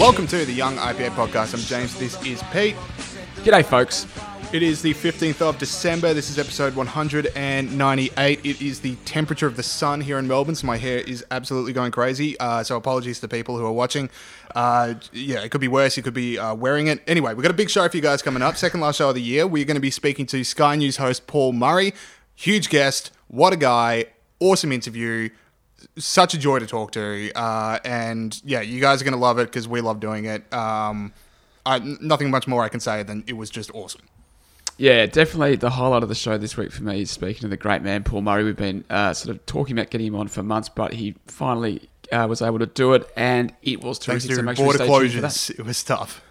Welcome to the Young IPA podcast. I'm James. This is Pete. G'day, folks. It is the 15th of December. This is episode 198. It is the temperature of the sun here in Melbourne, so my hair is absolutely going crazy. Uh, so apologies to people who are watching. Uh, yeah, it could be worse. You could be uh, wearing it. Anyway, we've got a big show for you guys coming up. Second last show of the year. We're going to be speaking to Sky News host Paul Murray. Huge guest. What a guy. Awesome interview. Such a joy to talk to. Uh, and yeah, you guys are going to love it because we love doing it. Um, I, nothing much more I can say than it was just awesome. Yeah, definitely the highlight of the show this week for me is speaking to the great man Paul Murray. We've been uh, sort of talking about getting him on for months, but he finally uh, was able to do it, and it was Thanks terrific. to so sure border you stay tuned for that. closures, it was tough.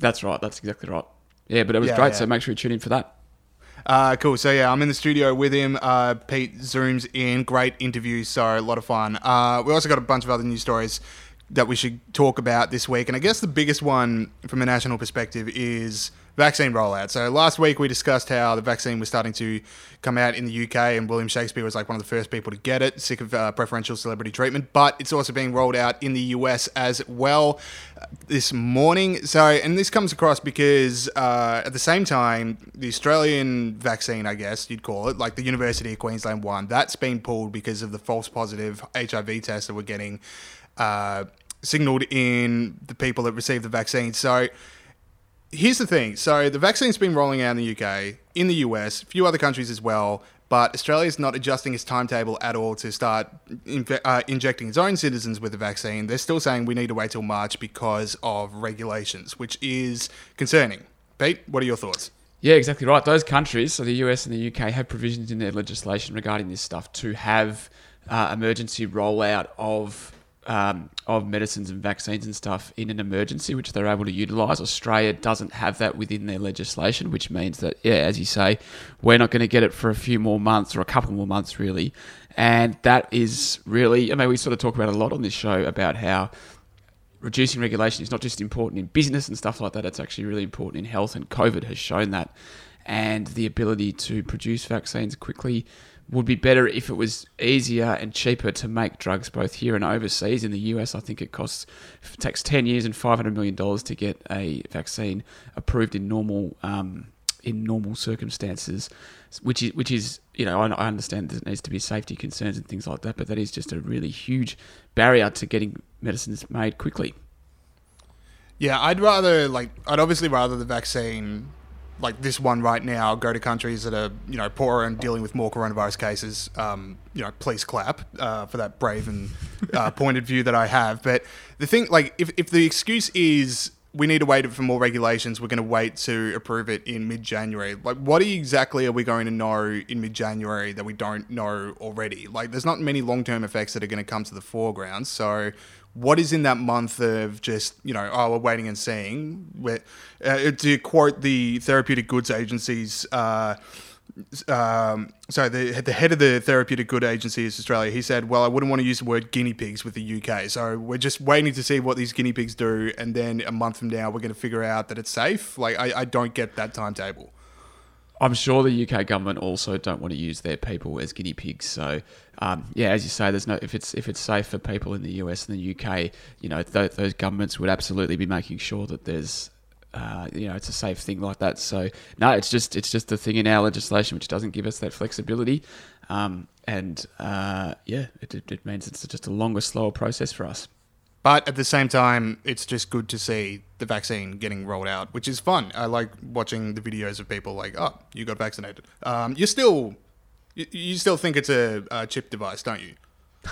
That's right. That's exactly right. Yeah, but it was Yeah, great. yeah. So make sure you tune in for that. Uh, cool. So yeah, I'm in the studio with him. Uh, Pete zooms in. Great interview. So a lot of fun. Uh, we also got a bunch of other news stories that we should talk about this week, and I guess the biggest one from a national perspective is vaccine rollout. So last week we discussed how the vaccine was starting to come out in the UK, and William Shakespeare was like one of the first people to get it, sick of uh, preferential celebrity treatment. But it's also being rolled out in the US as well uh, this morning. So, and this comes across because uh, at the same time, the Australian vaccine, I guess you'd call it, like the University of Queensland one, that's been pulled because of the false positive HIV test that we're getting uh, signaled in the people that received the vaccine. So, here's the thing. So the vaccine's been rolling out in the UK, in the US, a few other countries as well. But Australia's not adjusting its timetable at all to start inve- uh, injecting its own citizens with the vaccine. They're still saying we need to wait till March because of regulations, which is concerning. Pete, what are your thoughts? Yeah, exactly right. Those countries, so the US and the UK, have provisions in their legislation regarding this stuff to have uh, emergency rollout of um, of medicines and vaccines and stuff in an emergency, which they're able to utilise. Australia doesn't have that within their legislation, which means that, yeah, as you say, we're not going to get it for a few more months or a couple more months, really. And that is really, I mean, we sort of talk about a lot on this show about how reducing regulation is not just important in business and stuff like that, it's actually really important in health, and COVID has shown that. And the ability to produce vaccines quickly would be better if it was easier and cheaper to make drugs both here and overseas. In the US, I think it costs it takes ten years and five hundred million dollars to get a vaccine approved in normal um, in normal circumstances, which is which is you know I, I understand there needs to be safety concerns and things like that, but that is just a really huge barrier to getting medicines made quickly. Yeah, I'd rather like I'd obviously rather the vaccine like this one right now go to countries that are you know poorer and dealing with more coronavirus cases. Um, you know, please clap uh, for that brave and uh, pointed view that I have. But the thing, like, if if the excuse is we need to wait for more regulations, we're going to wait to approve it in mid January. Like, what exactly are we going to know in mid January that we don't know already? Like, there's not many long term effects that are going to come to the foreground. So, what is in that month of just you know oh we're waiting and seeing where uh, to quote the therapeutic goods agencies uh, um, so the the head of the therapeutic good agency is Australia. He said, "Well, I wouldn't want to use the word guinea pigs with the UK, so we're just waiting to see what these guinea pigs do, and then a month from now, we're going to figure out that it's safe." Like, I, I don't get that timetable. I'm sure the UK government also don't want to use their people as guinea pigs. So, um, yeah, as you say, there's no if it's if it's safe for people in the US and the UK, you know, th- those governments would absolutely be making sure that there's. Uh, you know, it's a safe thing like that. So no, it's just it's just a thing in our legislation which doesn't give us that flexibility, um, and uh, yeah, it, it, it means it's just a longer, slower process for us. But at the same time, it's just good to see the vaccine getting rolled out, which is fun. I like watching the videos of people like, "Oh, you got vaccinated." Um, you still, you, you still think it's a, a chip device, don't you?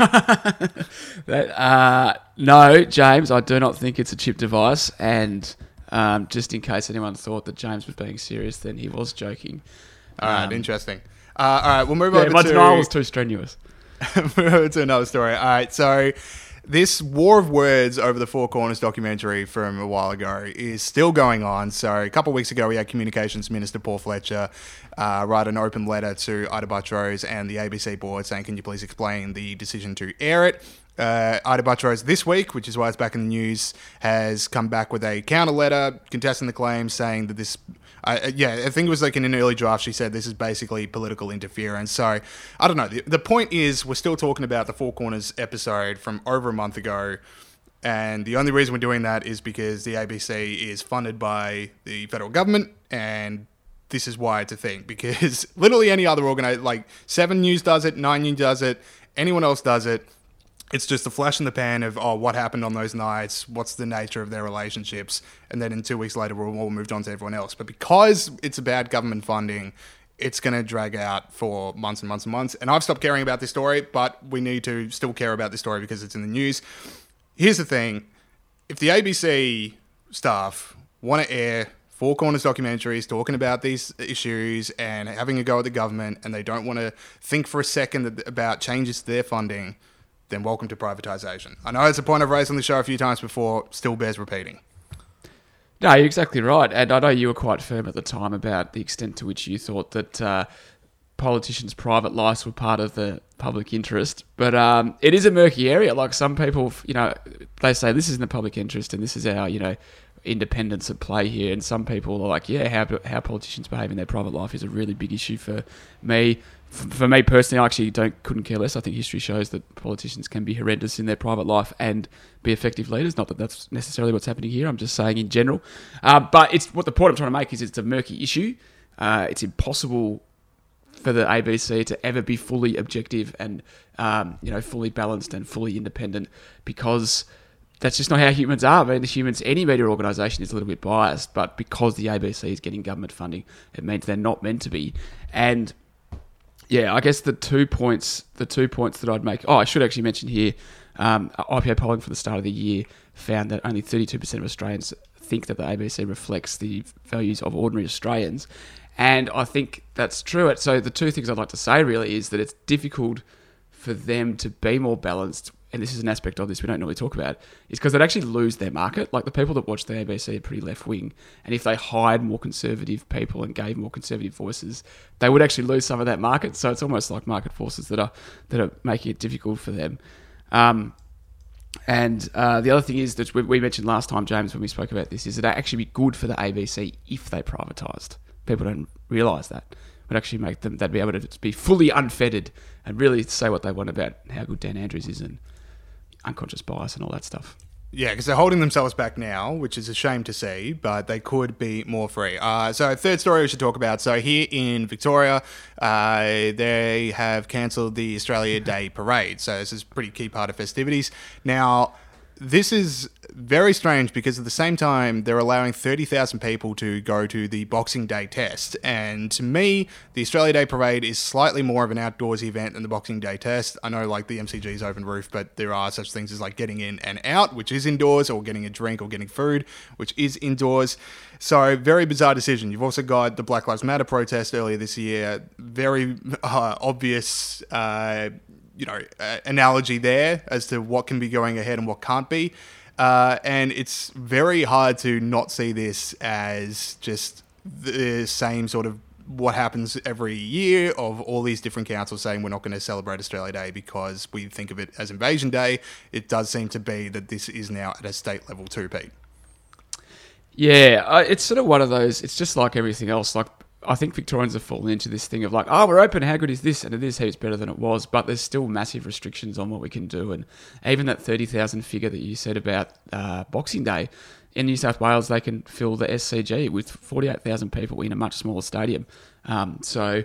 That, uh, no, James, I do not think it's a chip device. And um, just in case anyone thought that James was being serious, then he was joking. All right, Um, interesting. Uh, all right, we'll move Yeah, over my to denial was too strenuous. move over to another story. All right, so this war of words over the Four Corners documentary from a while ago is still going on. So a couple of weeks ago, we had Communications Minister Paul Fletcher uh, write an open letter to Ita Buttrose and the ABC board saying, "Can you please explain the decision to air it?" Uh, Ita Buttrose this week, which is why it's back in the news, has come back with a counter letter contesting the claim, saying that this I, uh, yeah, I think it was like in an early draft. She said this is basically political interference. So I don't know. The, the point is, we're still talking about the Four Corners episode from over a month ago. And the only reason we're doing that is because the ABC is funded by the federal government, and this is why it's a thing. Because literally any other organization, like Seven News does it, Nine News does it, anyone else does it. It's just a flash in the pan of oh, what happened on those nights? What's the nature of their relationships? And then in two weeks later, we're all moved on to everyone else. But because it's about government funding, it's going to drag out for months and months and months. And I've stopped caring about this story, but we need to still care about this story because it's in the news. Here's the thing if the ABC staff want to air Four Corners documentaries talking about these issues and having a go at the government, and they don't want to think for a second about changes to their funding, then welcome to privatization. I know it's a point I've raised on the show a few times before, still bears repeating. No, you're exactly right. And I know you were quite firm at the time about the extent to which you thought that uh, politicians' private lives were part of the public interest. But um, it is a murky area. Like some people, you know, they say this is in the public interest and this is our, you know, independence at play here. And some people are like, yeah, how, how politicians behave in their private life is a really big issue for me. For, me personally, I actually don't couldn't care less. I think history shows that politicians can be horrendous in their private life and be effective leaders. Not that that's necessarily what's happening here. I'm just saying in general. Uh, but it's what the point I'm trying to make is it's a murky issue. Uh, it's impossible for the ABC to ever be fully objective and um, you know fully balanced and fully independent because that's just not how humans are. I mean, humans, any media organisation is a little bit biased, but because the ABC is getting government funding, it means they're not meant to be. And yeah, I guess the two points, the two points that I'd make. Oh, I should actually mention here, um, IPA polling for the start of the year found that only 32% of Australians think that the ABC reflects the values of ordinary Australians, and I think that's true. So the two things I'd like to say really is that it's difficult for them to be more balanced and this is an aspect of this we don't normally talk about, is because they'd actually lose their market. Like the people that watch the ABC are pretty left wing, and if they hired more conservative people and gave more conservative voices, they would actually lose some of that market. So it's almost like market forces that are that are making it difficult for them. Um, and uh, the other thing is that we mentioned last time, James, when we spoke about this, is that it actually be good for the ABC if they privatised. People don't realise that would actually make them they'd be able to be fully unfettered and really say what they want about how good Dan Andrews is and unconscious bias and all that stuff. Yeah, because they're holding themselves back now, which is a shame to see, but they could be more free. Uh, so, third story we should talk about. So, here in Victoria, uh, they have cancelled the Australia Day parade. So, this is a pretty key part of festivities. Now, this is very strange because at the same time they're allowing 30,000 people to go to the Boxing Day test. And to me, the Australia Day parade is slightly more of an outdoorsy event than the Boxing Day test. I know like the MCG's open roof, but there are such things as like getting in and out, which is indoors, or getting a drink or getting food, which is indoors. So very bizarre decision. You've also got the Black Lives Matter protest earlier this year. Very uh, obvious uh, you know uh, analogy there as to what can be going ahead and what can't be. Uh, and it's very hard to not see this as just the same sort of what happens every year of all these different councils saying we're not going to celebrate Australia Day because we think of it as Invasion Day. It does seem to be that this is now at a state level too, Pete. Yeah, it's sort of one of those. It's just like everything else. Like I think Victorians have fallen into this thing of like, oh, we're open. How good is this? And it is heaps better than it was. But there's still massive restrictions on what we can do. And even that 30,000 figure that you said about uh, Boxing Day, in New South Wales, they can fill the SCG with 48,000 people in a much smaller stadium. Um, so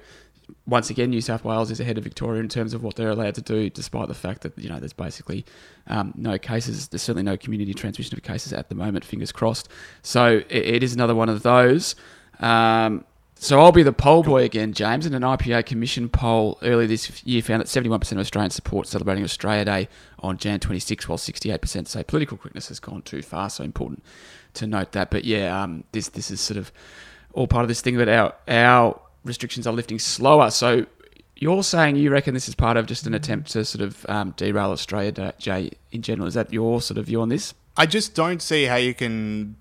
once again, New South Wales is ahead of Victoria in terms of what they're allowed to do, despite the fact that you know there's basically um, no cases. There's certainly no community transmission of cases at the moment. Fingers crossed. So it, it is another one of those. Um, so I'll be the poll boy again, James. And an IPA Commission poll earlier this year found that 71% of Australians support celebrating Australia Day on Jan 26, while 68% say political correctness has gone too far. So important to note that. But yeah, um, this this is sort of all part of this thing that our our restrictions are lifting slower. So you're saying you reckon this is part of just an attempt to sort of um, derail Australia Day in general. Is that your sort of view on this? I just don't see how you can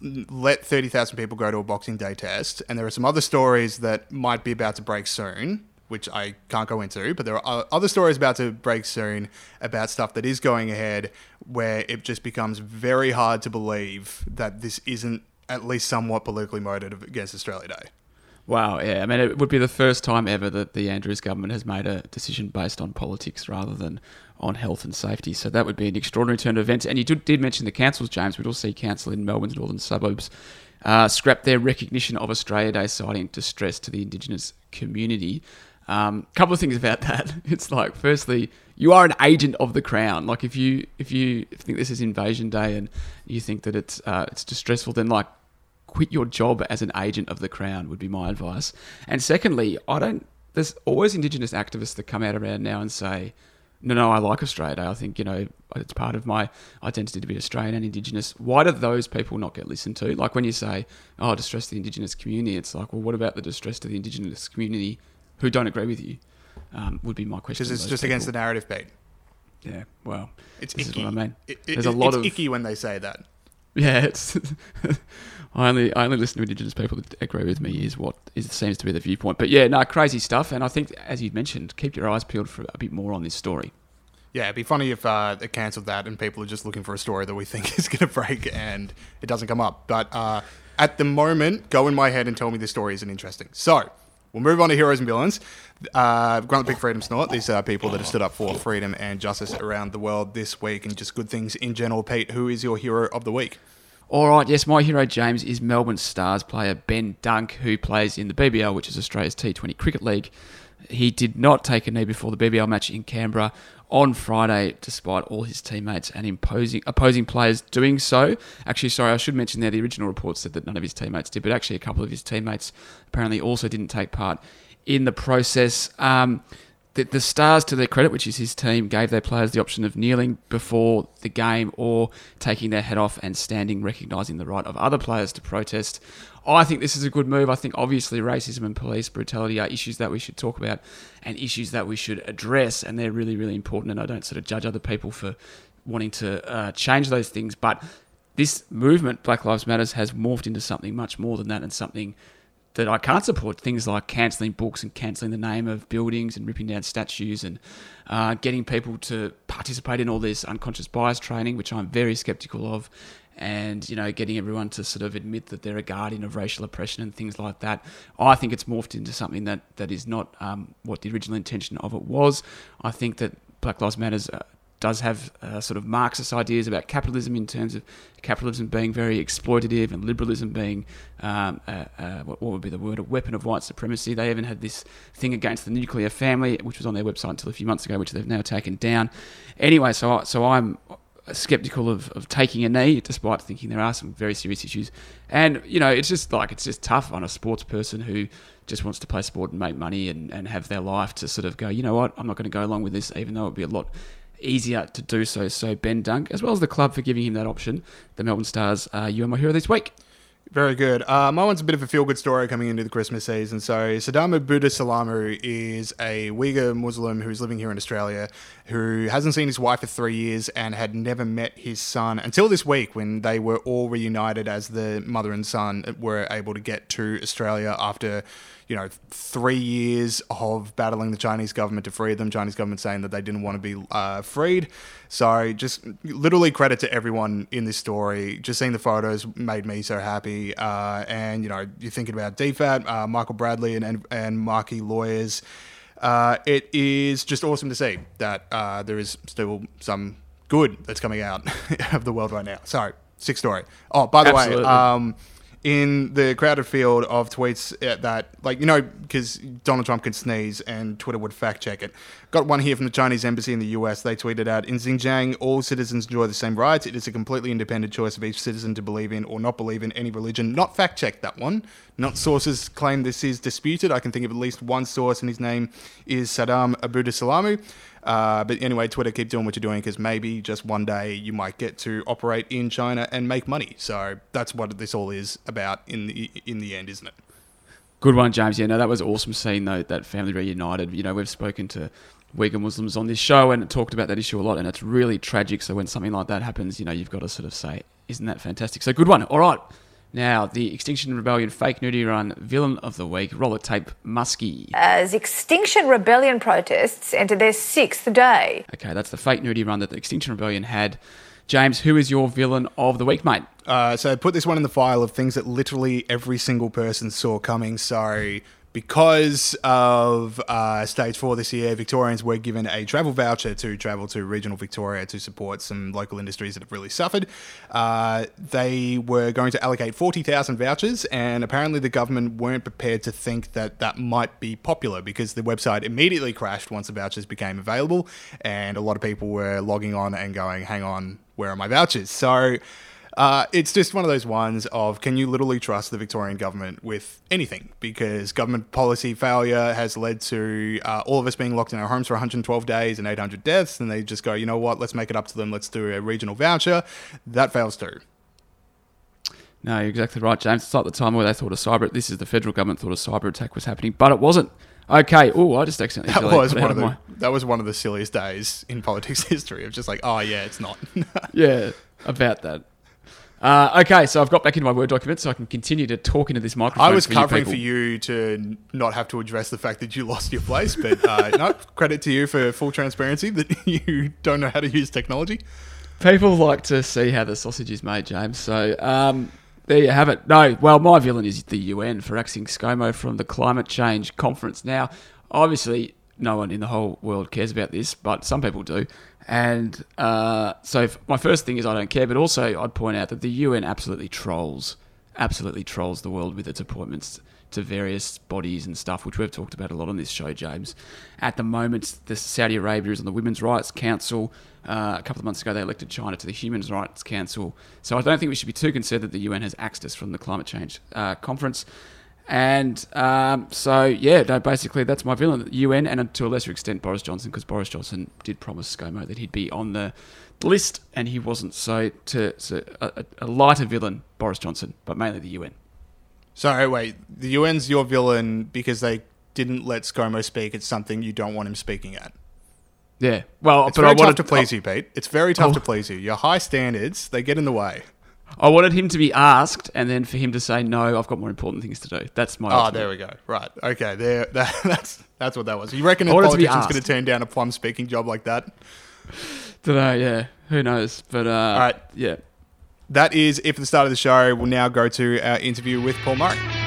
let 30,000 people go to a Boxing Day test, and there are some other stories that might be about to break soon, which I can't go into, but there are other stories about to break soon about stuff that is going ahead where it just becomes very hard to believe that this isn't at least somewhat politically motivated against Australia Day. Wow, yeah. I mean, it would be the first time ever that the Andrews government has made a decision based on politics rather than on health and safety. So that would be an extraordinary turn of events. And you did, mention the councils, James. Whittlesea council in Melbourne's northern suburbs uh, scrap their recognition of Australia Day, citing distress to the Indigenous community. A um, couple of things about that. It's like, firstly, you are an agent of the crown. Like, if you if you think this is Invasion Day and you think that it's uh, it's distressful, then like quit your job as an agent of the crown would be my advice. And secondly, I don't. There's always Indigenous activists that come out around now and say, "No, no, I like Australia. I think you know it's part of my identity to be Australian and Indigenous." Why do those people not get listened to? Like when you say, "Oh, distress the Indigenous community," it's like, well, what about the distress to the Indigenous community who don't agree with you? Um, would be my question. Because it's just people. against the narrative, Pete. Yeah, well, it's this icky. is what I mean. It, it, There's a lot it's of icky when they say that. Yeah, it's. I only I only listen to Indigenous people that agree with me is what is seems to be the viewpoint. But yeah, no, crazy stuff. And I think, as you mentioned, keep your eyes peeled for a bit more on this story. Yeah, it'd be funny if uh, they cancelled that and people are just looking for a story that we think is going to break and it doesn't come up. But uh, at the moment, go in my head and tell me this story isn't interesting. So we'll move on to heroes and villains. Uh, Grunt the Big Freedom Snort. These are people that have stood up for freedom and justice around the world this week and just good things in general. Pete, who is your hero of the week? All right, yes, my hero James is Melbourne Stars player Ben Dunk, who plays in the BBL, which is Australia's T20 Cricket League. He did not take a knee before the BBL match in Canberra on Friday, despite all his teammates and imposing opposing players doing so. Actually, sorry, I should mention there the original report said that none of his teammates did, but actually a couple of his teammates apparently also didn't take part in the process. Um, the, the Stars, to their credit, which is his team, gave their players the option of kneeling before the game or taking their head off and standing, recognising the right of other players to protest. I think this is a good move. I think obviously racism and police brutality are issues that we should talk about and issues that we should address, and they're really, really important. And I don't sort of judge other people for wanting to uh, change those things, but this movement, Black Lives Matters, has morphed into something much more than that and something that I can't support things like cancelling books and cancelling the name of buildings and ripping down statues and uh, getting people to participate in all this unconscious bias training, which I'm very skeptical of, and you know getting everyone to sort of admit that they're a guardian of racial oppression and things like that. I think it's morphed into something that that is not um, what the original intention of it was. I think that Black Lives Matters uh, does have uh, sort of Marxist ideas about capitalism in terms of capitalism being very exploitative and liberalism being um, uh, uh, what, would be the word a weapon of white supremacy. They even had this thing against the nuclear family, which was on their website until a few months ago, which they've now taken down. Anyway, so so I'm skeptical of, of taking a knee, despite thinking there are some very serious issues. And you know, it's just like it's just tough on a sports person who just wants to play sport and make money and, and have their life to sort of go, you know what, I'm not going to go along with this, even though it would be a lot easier to do so. So Ben Dunk, as well as the club for giving him that option, the Melbourne Stars, uh, you are my hero this week. Very good. Uh, my one's a bit of a feel good story coming into the Christmas season. So, Sadama Abdusalamu is a Uyghur Muslim who's living here in Australia who hasn't seen his wife for three years and had never met his son until this week when they were all reunited as the mother and son were able to get to Australia after you know, three years of battling the Chinese government to free them. Chinese government saying that they didn't want to be uh, freed. So just literally credit to everyone in this story. Just seeing the photos made me so happy. Uh, and you know, you're thinking about DFAT, uh, Michael Bradley, and and, and Marque lawyers. Uh, it is just awesome to see that uh, there is still some good that's coming out of the world right now. Sorry, sick story. Oh, by the Absolutely. way. Um, in the crowded field of tweets eh, that, like, you know, because Donald Trump can sneeze and Twitter would fact check it. Got one here from the Chinese embassy in the US. They tweeted out In Xinjiang, all citizens enjoy the same rights. It is a completely independent choice of each citizen to believe in or not believe in any religion. Not fact check that one. Not sources claim this is disputed. I can think of at least one source, and his name is Saddam Abdusalamu. Uh, but anyway, Twitter, keep doing what you're doing because maybe just one day you might get to operate in China and make money. So that's what this all is about in the in the end, isn't it? Good one, James. Yeah, no, that was awesome seeing though that family reunited. You know, we've spoken to Uyghur Muslims on this show and talked about that issue a lot, and it's really tragic. So when something like that happens, you know, you've got to sort of say, "Isn't that fantastic?" So good one. All right. Now, the Extinction Rebellion fake nudity run villain of the week, roller tape Muskie. As Extinction Rebellion protests enter their sixth day. Okay, that's the fake nudity run that the Extinction Rebellion had James, who is your villain of the week, mate? Uh, so put this one in the file of things that literally every single person saw coming. So because of uh, stage four this year, Victorians were given a travel voucher to travel to regional Victoria to support some local industries that have really suffered. Uh, they were going to allocate 40,000 vouchers, and apparently the government weren't prepared to think that that might be popular because the website immediately crashed once the vouchers became available, and a lot of people were logging on and going, hang on, where are my vouchers? So uh, it's just one of those ones of can you literally trust the Victorian government with anything? Because government policy failure has led to uh, all of us being locked in our homes for 112 days and 800 deaths, and they just go, you know what, let's make it up to them, let's do a regional voucher. That fails too. No, you're exactly right, James. It's like the time where they thought a cyber. This is the federal government thought a cyber attack was happening, but it wasn't. Okay. Oh, I just accidentally. That was one of the my- that was one of the silliest days in politics history of just like, oh yeah, it's not. Yeah, about that. Uh, okay, so I've got back into my Word document so I can continue to talk into this microphone. I was for covering people. for you to not have to address the fact that you lost your place, but uh, no, credit to you for full transparency that you don't know how to use technology. People like to see how the sausage is made, James. So um, there you have it. No, well, my villain is the UN for axing ScoMo from the climate change conference. Now, obviously, no one in the whole world cares about this, but some people do. And uh, so, my first thing is I don't care, but also I'd point out that the UN absolutely trolls, absolutely trolls the world with its appointments to various bodies and stuff, which we've talked about a lot on this show, James. At the moment, the Saudi Arabia is on the Women's Rights Council. Uh, a couple of months ago, they elected China to the Human Rights Council. So I don't think we should be too concerned that the UN has axed us from the climate change uh, conference. And um, so, yeah, no, basically that's my villain, the UN, and to a lesser extent Boris Johnson, because Boris Johnson did promise ScoMo that he'd be on the list, and he wasn't. So, to so a, a lighter villain, Boris Johnson, but mainly the UN. Sorry, wait, the UN's your villain because they didn't let ScoMo speak at something you don't want him speaking at. Yeah, well, It's but very I tough wanted to please you, Pete. It's very tough Oh. to please you. Your high standards, they get in the way. I wanted him to be asked, and then for him to say no. I've got more important things to do. That's my. Oh, ultimate- there we go. Right. Okay. There. That, that's that's what that was. You reckon a I wanted to be politician's going to turn down a plum speaking job like that? Dunno, yeah, who knows? But uh, all right. yeah. That is it for the start of the show. We'll now go to our interview with Paul Murray.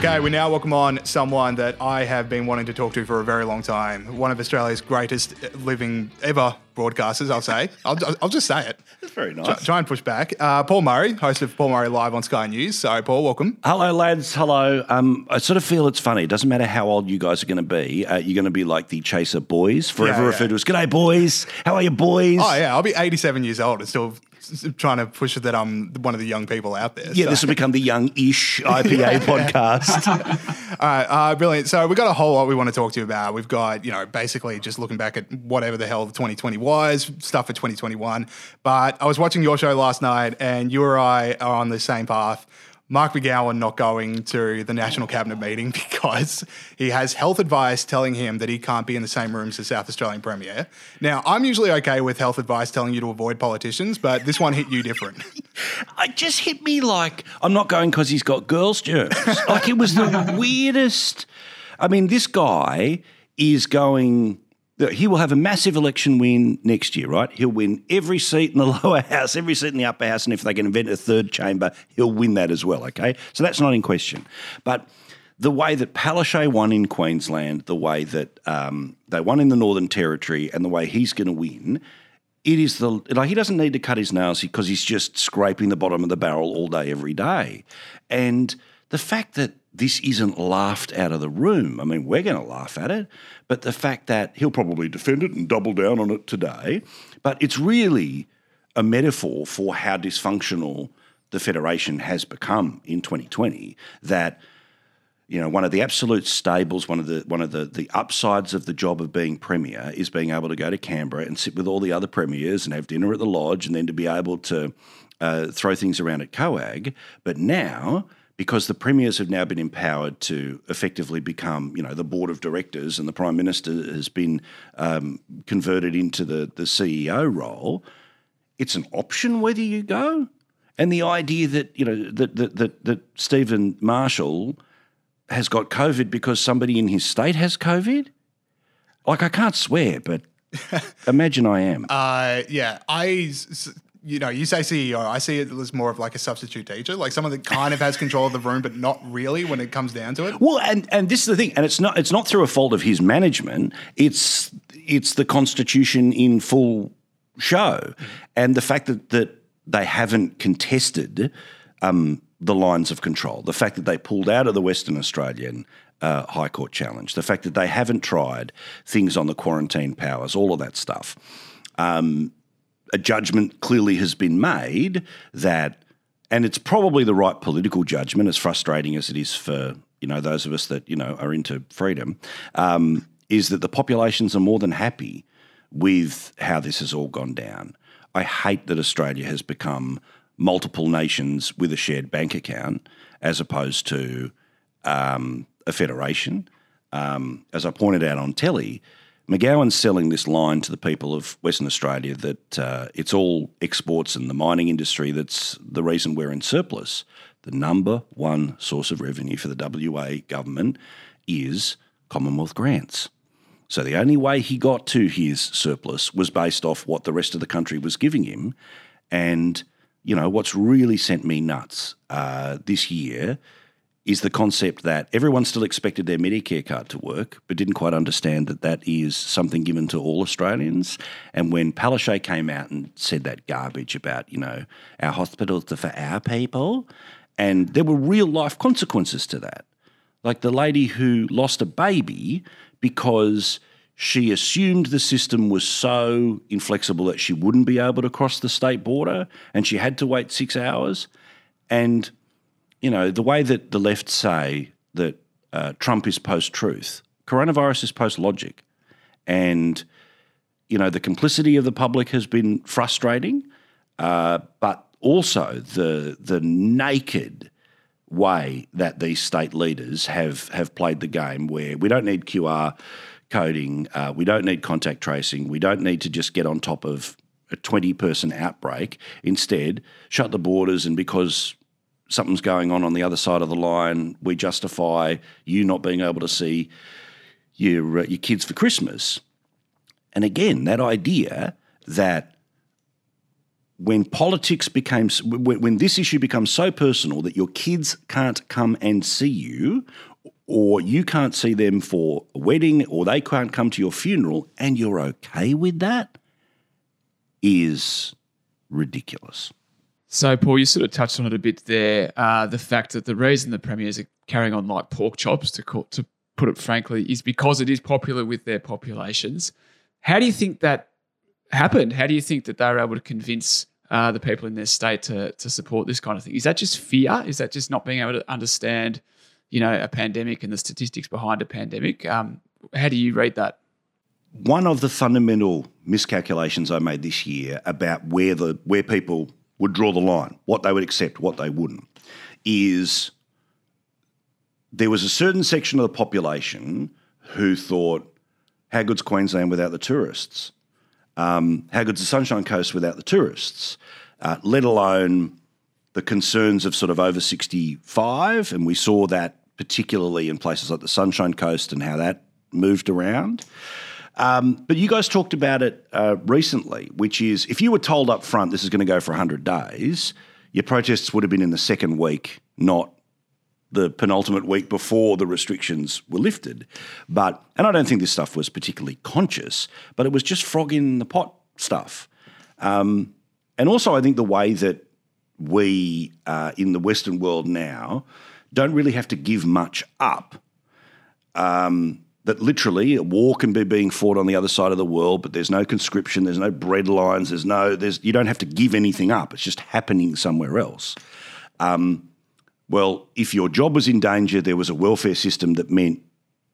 Okay, we now welcome on someone that I have been wanting to talk to for a very long time. One of Australia's greatest living ever broadcasters, I'll say. I'll, I'll just say it. That's very nice. try and push back. Uh, Paul Murray, host of Paul Murray Live on Sky News. So, Paul, welcome. Hello, lads. Hello. Um, I sort of feel it's funny. It doesn't matter how old you guys are going to be. Uh, you're going to be like the Chaser boys, forever Yeah, referred to as "G'day, boys. How are you, boys?" Oh, yeah, I'll be 87 years old and still s- s- trying to push it that I'm one of the young people out there. Yeah, So- this will become the young-ish IPA podcast. All right, uh, brilliant. So we've got a whole lot we want to talk to you about. We've got, you know, basically just looking back at whatever the hell 2020 was, stuff for 2021. But I was watching your show last night, and you or I are on the same path. Mark McGowan not going to the National Cabinet meeting because he has health advice telling him that he can't be in the same room as the South Australian Premier. Now, I'm usually okay with health advice telling you to avoid politicians, but this one hit you different. it just hit me like I'm not going because he's got girls' germs. like it was the weirdest. I mean, this guy is going. He will have a massive election win next year, right? He'll win every seat in the lower house, every seat in the upper house, and if they can invent a third chamber, he'll win that as well. Okay, so that's not in question. But the way that Palaszczuk won in Queensland, the way that um, they won in the Northern Territory, and the way he's going to win, it is the like he doesn't need to cut his nails because he's just scraping the bottom of the barrel all day every day and the fact that this isn't laughed out of the room i mean we're going to laugh at it but the fact that he'll probably defend it and double down on it today but it's really a metaphor for how dysfunctional the federation has become in 2020 that you know, one of the absolute stables, one of the one of the, the upsides of the job of being premier is being able to go to Canberra and sit with all the other premiers and have dinner at the lodge, and then to be able to uh, throw things around at COAG. But now, because the premiers have now been empowered to effectively become, you know, the board of directors, and the prime minister has been um, converted into the the CEO role, it's an option whether you go. And the idea that you know that that that, that Stephen Marshall has got COVID because somebody in his state has COVID. Like I can't swear, but Imagine I am. Uh, yeah, I, you know, you say CEO, I see it as more of like a substitute teacher, like someone that kind of has control of the room, but not really when it comes down to it. Well, and and this is the thing, and it's not it's not through a fault of his management. It's it's the constitution in full show, and the fact that that they haven't contested um, the lines of control, the fact that they pulled out of the Western Australian. Uh, High Court challenge, the fact that they haven't tried things on the quarantine powers, all of that stuff. A judgment clearly has been made that, and it's probably the right political judgment, as frustrating as it is for you know those of us that you know are into freedom, um, is that the populations are more than happy with how this has all gone down. I hate that Australia has become multiple nations with a shared bank account as opposed to um, a federation. Um, as I pointed out on telly, McGowan's selling this line to the people of Western Australia that uh, it's all exports and the mining industry that's the reason we're in surplus. The number one source of revenue for the WA government is Commonwealth grants. So the only way he got to his surplus was based off what the rest of the country was giving him. And, you know, what's really sent me nuts uh, this year is the concept that everyone still expected their Medicare card to work, but didn't quite understand that that is something given to all Australians. And when Palaszczuk came out and said that garbage about, you know, our hospitals are for our people, and there were real life consequences to that. Like the lady who lost a baby because she assumed the system was so inflexible that she wouldn't be able to cross the state border and she had to wait six hours. And you know, the way that the left say that uh, Trump is post truth, coronavirus is post logic. And, you know, the complicity of the public has been frustrating, uh, but also the, the naked way that these state leaders have, have played the game where we don't need QR coding, uh, we don't need contact tracing, we don't need to just get on top of a 20 person outbreak. Instead, shut the borders, and because something's going on on the other side of the line, we justify you not being able to see your uh, your kids for Christmas. And again, that idea that when politics became when, when this issue becomes so personal that your kids can't come and see you or you can't see them for a wedding or they can't come to your funeral and you're okay with that is ridiculous. So, Paul, you sort of touched on it a bit there. Uh, the fact that the reason the premiers are carrying on like pork chops, to call, to put it frankly, is because it is popular with their populations. How do you think that happened? How do you think that they were able to convince uh, the people in their state to to support this kind of thing? Is that just fear? Is that just not being able to understand, you know, a pandemic and the statistics behind a pandemic? Um, how do you read that? One of the fundamental miscalculations I made this year about where the where people would draw the line, what they would accept, what they wouldn't, is there was a certain section of the population who thought, how good's Queensland without the tourists? Um, how good's the Sunshine Coast without the tourists? Uh, let alone the concerns of sort of over 65. And we saw that particularly in places like the Sunshine Coast and how that moved around. Um, but you guys talked about it uh, recently, which is if you were told up front this is going to go for 100 days, your protests would have been in the second week, not the penultimate week before the restrictions were lifted. But, and I don't think this stuff was particularly conscious, but it was just frog in the pot stuff. Um, and also, I think the way that we uh, in the Western world now don't really have to give much up. Um, that literally a war can be being fought on the other side of the world, but there's no conscription, there's no bread lines, there's no, there's you don't have to give anything up. It's just happening somewhere else. Um, well, if your job was in danger, there was a welfare system that meant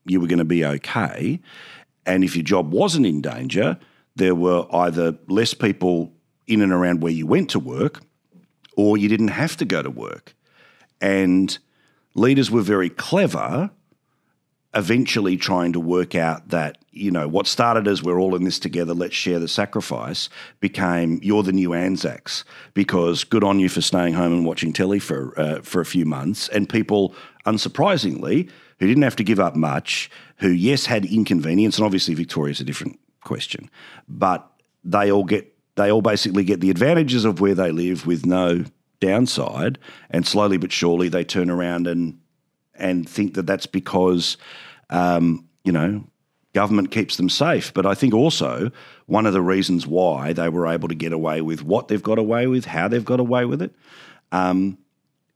you were going to be okay, and if your job wasn't in danger, there were either less people in and around where you went to work, or you didn't have to go to work, and leaders were very clever eventually trying to work out that you know what started as we're all in this together let's share the sacrifice became you're the new anzacs because good on you for staying home and watching telly for uh, for a few months and people unsurprisingly who didn't have to give up much who yes had inconvenience and obviously victoria's a different question. But they all get they all basically get the advantages of where they live with no downside, and slowly but surely they turn around and and think that that's because um, you know government keeps them safe. But I think also one of the reasons why they were able to get away with what they've got away with, how they've got away with it, um,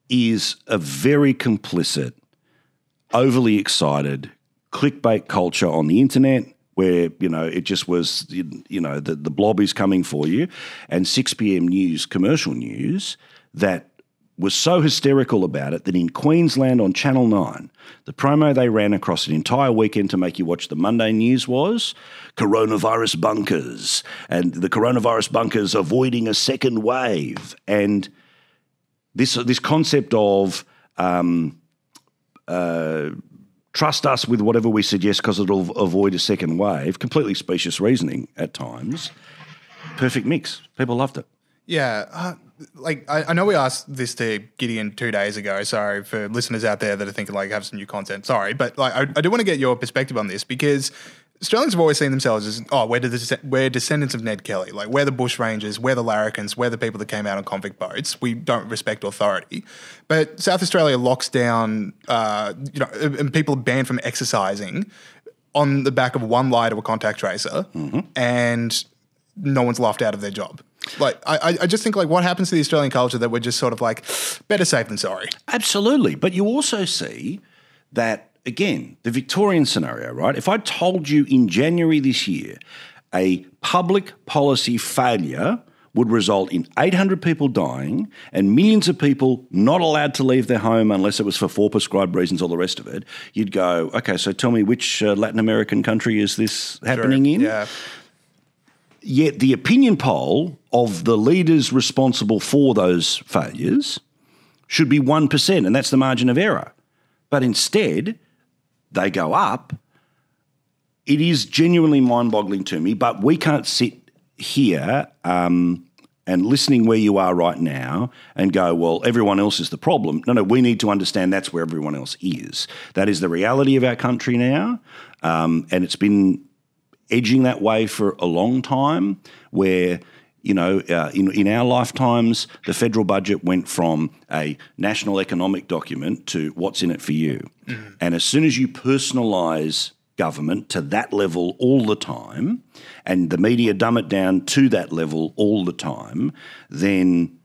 is a very complicit, overly excited clickbait culture on the internet where you know it just was you know the, the blob is coming for you and 6 p.m news commercial news that was so hysterical about it that in Queensland on Channel 9, the promo they ran across an entire weekend to make you watch the Monday news was coronavirus bunkers and the coronavirus bunkers avoiding a second wave. And this, this concept of um, uh, trust us with whatever we suggest because it'll avoid a second wave, completely specious reasoning at times. Perfect mix. People loved it. Yeah. Uh, like I, I know we asked this to Gideon two days ago. Sorry for listeners out there that are thinking like have some new content. Sorry, but like I, I do want to get your perspective on this because Australians have always seen themselves as oh we're the we're descendants of Ned Kelly. Like we're the Bush Rangers, we're the larrikins, we're the people that came out on convict boats. We don't respect authority. But South Australia locks down, uh, you know, and people are banned from exercising on the back of one lie to a contact tracer, mm-hmm. and no one's laughed out of their job. Like I, I just think like what happens to the Australian culture that we're just sort of like better safe than sorry. Absolutely, but you also see that again the Victorian scenario, right? If I told you in January this year a public policy failure would result in 800 people dying and millions of people not allowed to leave their home unless it was for four prescribed reasons, all the rest of it, you'd go, okay, so tell me which uh, Latin American country is this happening sure. in? Yeah. Yet the opinion poll of the leaders responsible for those failures should be 1%, and that's the margin of error. But instead, they go up. It is genuinely mind boggling to me, but we can't sit here um, and listening where you are right now and go, well, everyone else is the problem. No, no, we need to understand that's where everyone else is. That is the reality of our country now. Um, and it's been edging that way for a long time, where you know, uh, in, in our lifetimes, the federal budget went from a national economic document to what's in it for you. Mm. And as soon as you personalise government to that level all the time, and the media dumb it down to that level all the time, then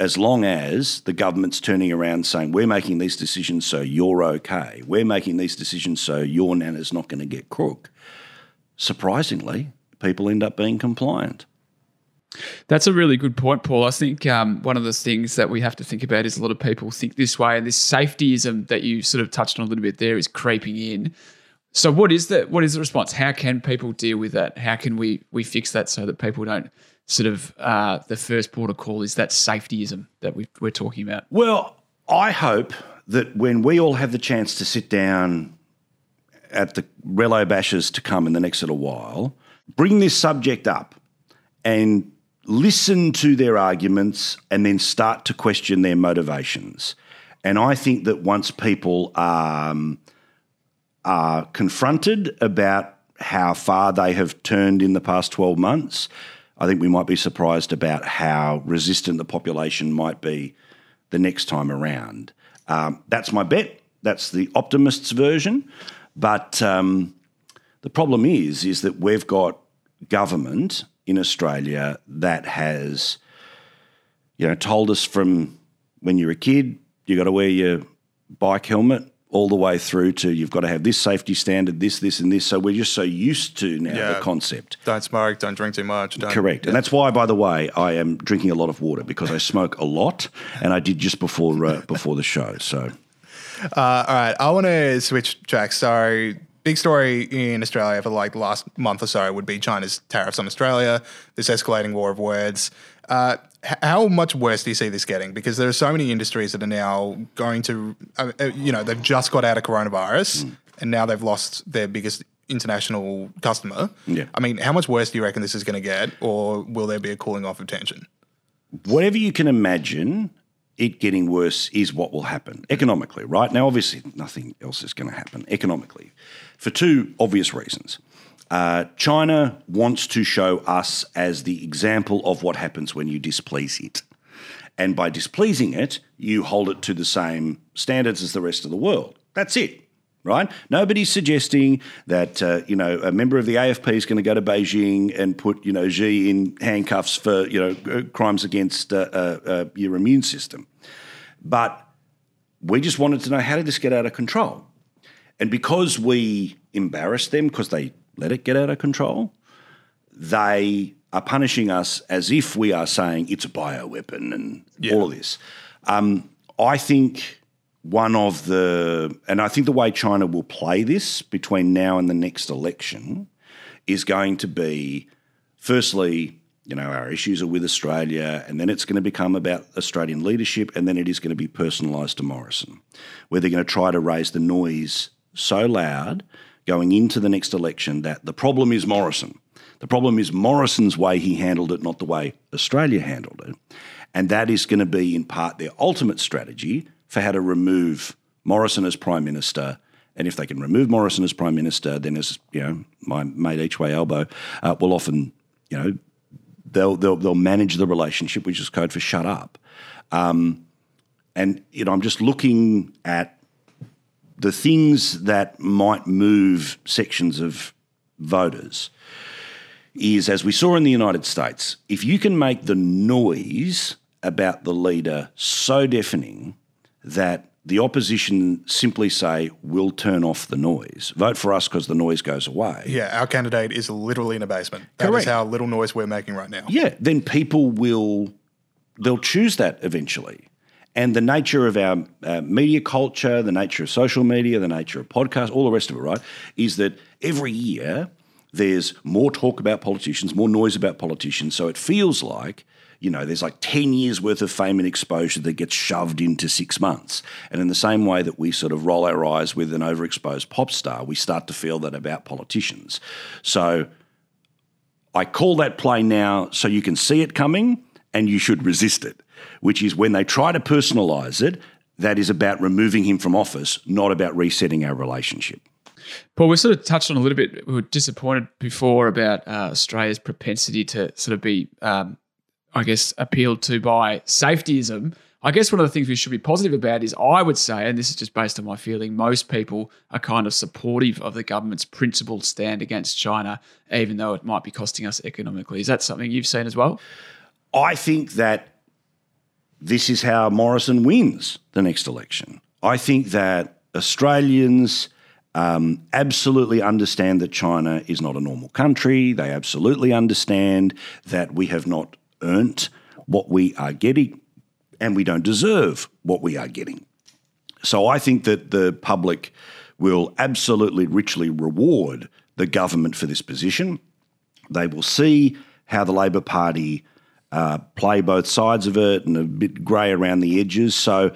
as long as the government's turning around saying, we're making these decisions so you're okay, we're making these decisions so your nana's not going to get crook, surprisingly, people end up being compliant. That's a really good point, Paul. I think um, one of the things that we have to think about is a lot of people think this way, and this safetyism that you sort of touched on a little bit there is creeping in. So, what is the what is the response? How can people deal with that? How can we we fix that so that people don't sort of uh, the first port of call is that safetyism that we, we're talking about? Well, I hope that when we all have the chance to sit down at the Relo Bashes to come in the next little while, bring this subject up and listen to their arguments and then start to question their motivations. And I think that once people are, um, are confronted about how far they have turned in the past 12 months, I think we might be surprised about how resistant the population might be the next time around. Um, that's my bet. That's the optimist's version. But um, the problem is, is that we've got government in Australia that has, you know, told us from when you're a kid, you've got to wear your bike helmet all the way through to you've got to have this safety standard, this, this, and this. So we're just so used to now yeah. the concept. Don't smoke, don't drink too much. Correct. Yeah. And that's why, by the way, I am drinking a lot of water because I smoke a lot and I did just before uh, before the show. So. Uh, all right, I want to switch tracks. So, big story in Australia for like the last month or so would be China's tariffs on Australia, this escalating war of words. Uh, how much worse do you see this getting? Because there are so many industries that are now going to, uh, uh, you know, they've just got out of coronavirus mm. and now they've lost their biggest international customer. Yeah. I mean, how much worse do you reckon this is going to get, or will there be a cooling off of tension? Whatever you can imagine, it getting worse is what will happen economically, right? Now, obviously, nothing else is going to happen economically for two obvious reasons. Uh, China wants to show us as the example of what happens when you displease it. And by displeasing it, you hold it to the same standards as the rest of the world. That's it, right? Nobody's suggesting that uh, you know a member of the AFP is going to go to Beijing and put you know Xi in handcuffs for you know uh, crimes against uh, uh, uh, your immune system. But we just wanted to know how did this get out of control, and because we embarrassed them because they let it get out of control, they are punishing us as if we are saying it's a bioweapon and all of this. Um, I think one of the, and I think the way China will play this between now and the next election is going to be, firstly, you know, our issues are with Australia, and then it's going to become about Australian leadership, and then it is going to be personalised to Morrison, where they're going to try to raise the noise so loud going into the next election that the problem is Morrison. The problem is Morrison's way he handled it, not the way Australia handled it. And that is going to be, in part, their ultimate strategy for how to remove Morrison as Prime Minister. And if they can remove Morrison as Prime Minister, then as you know, my mate each way Albo uh, will often, you know, they'll, they'll they'll manage the relationship, which is code for shut up. Um, and you know, I'm just looking at the things that might move sections of voters is, as we saw in the United States, if you can make the noise about the leader so deafening that the opposition simply say, we'll turn off the noise. Vote for us because the noise goes away. Yeah, our candidate is literally in a basement. That is Correct. how little noise we're making right now. Yeah, then people will they'll choose that eventually. And the nature of our uh, media culture, the nature of social media, the nature of podcasts, all the rest of it, right, is that every year there's more talk about politicians, more noise about politicians. So it feels like, you know, there's like 10 years worth of fame and exposure that gets shoved into six months. And in the same way that we sort of roll our eyes with an overexposed pop star, we start to feel that about politicians. So I call that play now so you can see it coming and you should resist it, which is when they try to personalise it, that is about removing him from office, not about resetting our relationship. Paul, we sort of touched on a little bit. We were disappointed before about uh, Australia's propensity to sort of be, um, I guess, appealed to by safetyism. I guess one of the things we should be positive about is I would say, and this is just based on my feeling, most people are kind of supportive of the government's principled stand against China, even though it might be costing us economically. Is that something you've seen as well? I think that this is how Morrison wins the next election. I think that Australians um, absolutely understand that China is not a normal country. They absolutely understand that we have not earned what we are getting and we don't deserve what we are getting. So I think that the public will absolutely richly reward the government for this position. They will see how the Labor Party uh, play both sides of it and a bit grey around the edges. So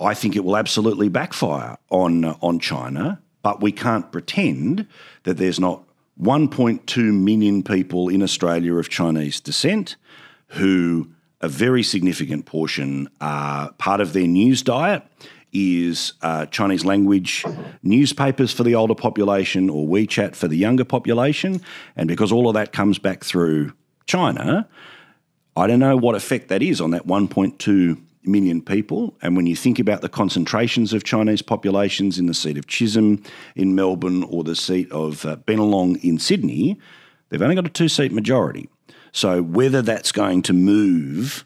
I think it will absolutely backfire on on China. But we can't pretend that there's not 1.2 million people in Australia of Chinese descent who a very significant portion are part of their news diet is uh, Chinese language newspapers for the older population or WeChat for the younger population. And because all of that comes back through China, I don't know what effect that is on that 1.2 million people. And when you think about the concentrations of Chinese populations in the seat of Chisholm in Melbourne or the seat of uh, Bennelong in Sydney, they've only got a two seat majority. So whether that's going to move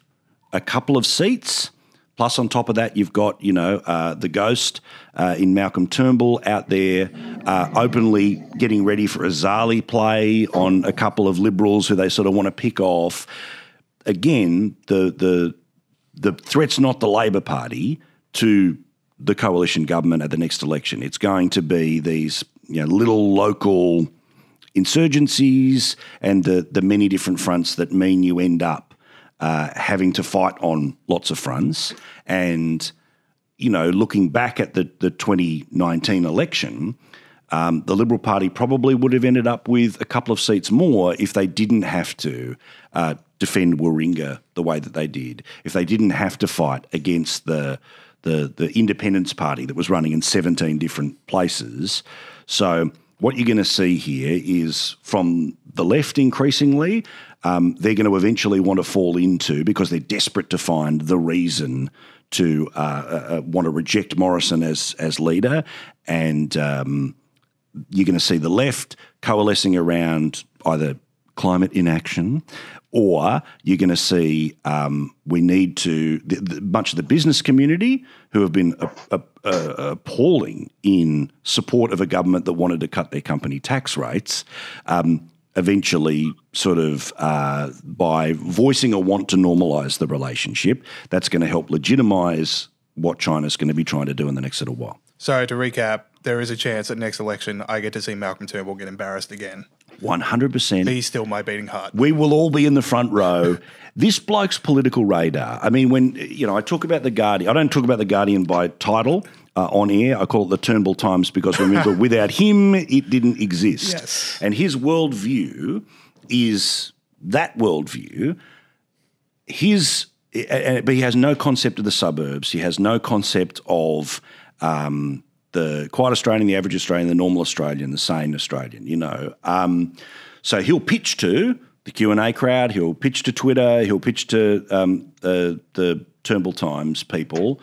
a couple of seats, plus on top of that, you've got, you know, uh, the ghost uh, in Malcolm Turnbull out there uh, openly getting ready for a Zali play on a couple of liberals who they sort of want to pick off. Again, the the the threat's not the Labor Party to the coalition government at the next election. It's going to be these you know, little local insurgencies and the, the many different fronts that mean you end up uh, having to fight on lots of fronts. And, you know, looking back at the, the 2019 election, um, the Liberal Party probably would have ended up with a couple of seats more if they didn't have to uh, defend Warringah the way that they did, if they didn't have to fight against the the the Independence Party that was running in 17 different places. So what you're going to see here is from the left increasingly, um, they're going to eventually want to fall into because they're desperate to find the reason to uh, uh, uh, want to reject Morrison as as leader, and um, you're going to see the left coalescing around either climate inaction or you're going to see um, we need to the, the, much of the business community who have been appalling in support of a government that wanted to cut their company tax rates. Um, eventually, sort of uh, by voicing a want to normalise the relationship, that's going to help legitimise what China's going to be trying to do in the next little while. So to recap, there is a chance that next election I get to see Malcolm Turnbull get embarrassed again. 100%. He's still my beating heart. We will all be in the front row. this bloke's political radar. I mean, when, you know, I talk about The Guardian, I don't talk about The Guardian by title uh, on air. I call it the Turnbull Times because remember, without him, it didn't exist. Yes. And his worldview is that worldview. His, but he has no concept of the suburbs. He has no concept of um, the quiet Australian, the average Australian, the normal Australian, the sane Australian. You know, um, so he'll pitch to the Q and A crowd. He'll pitch to Twitter. He'll pitch to um, the the Turnbull Times people.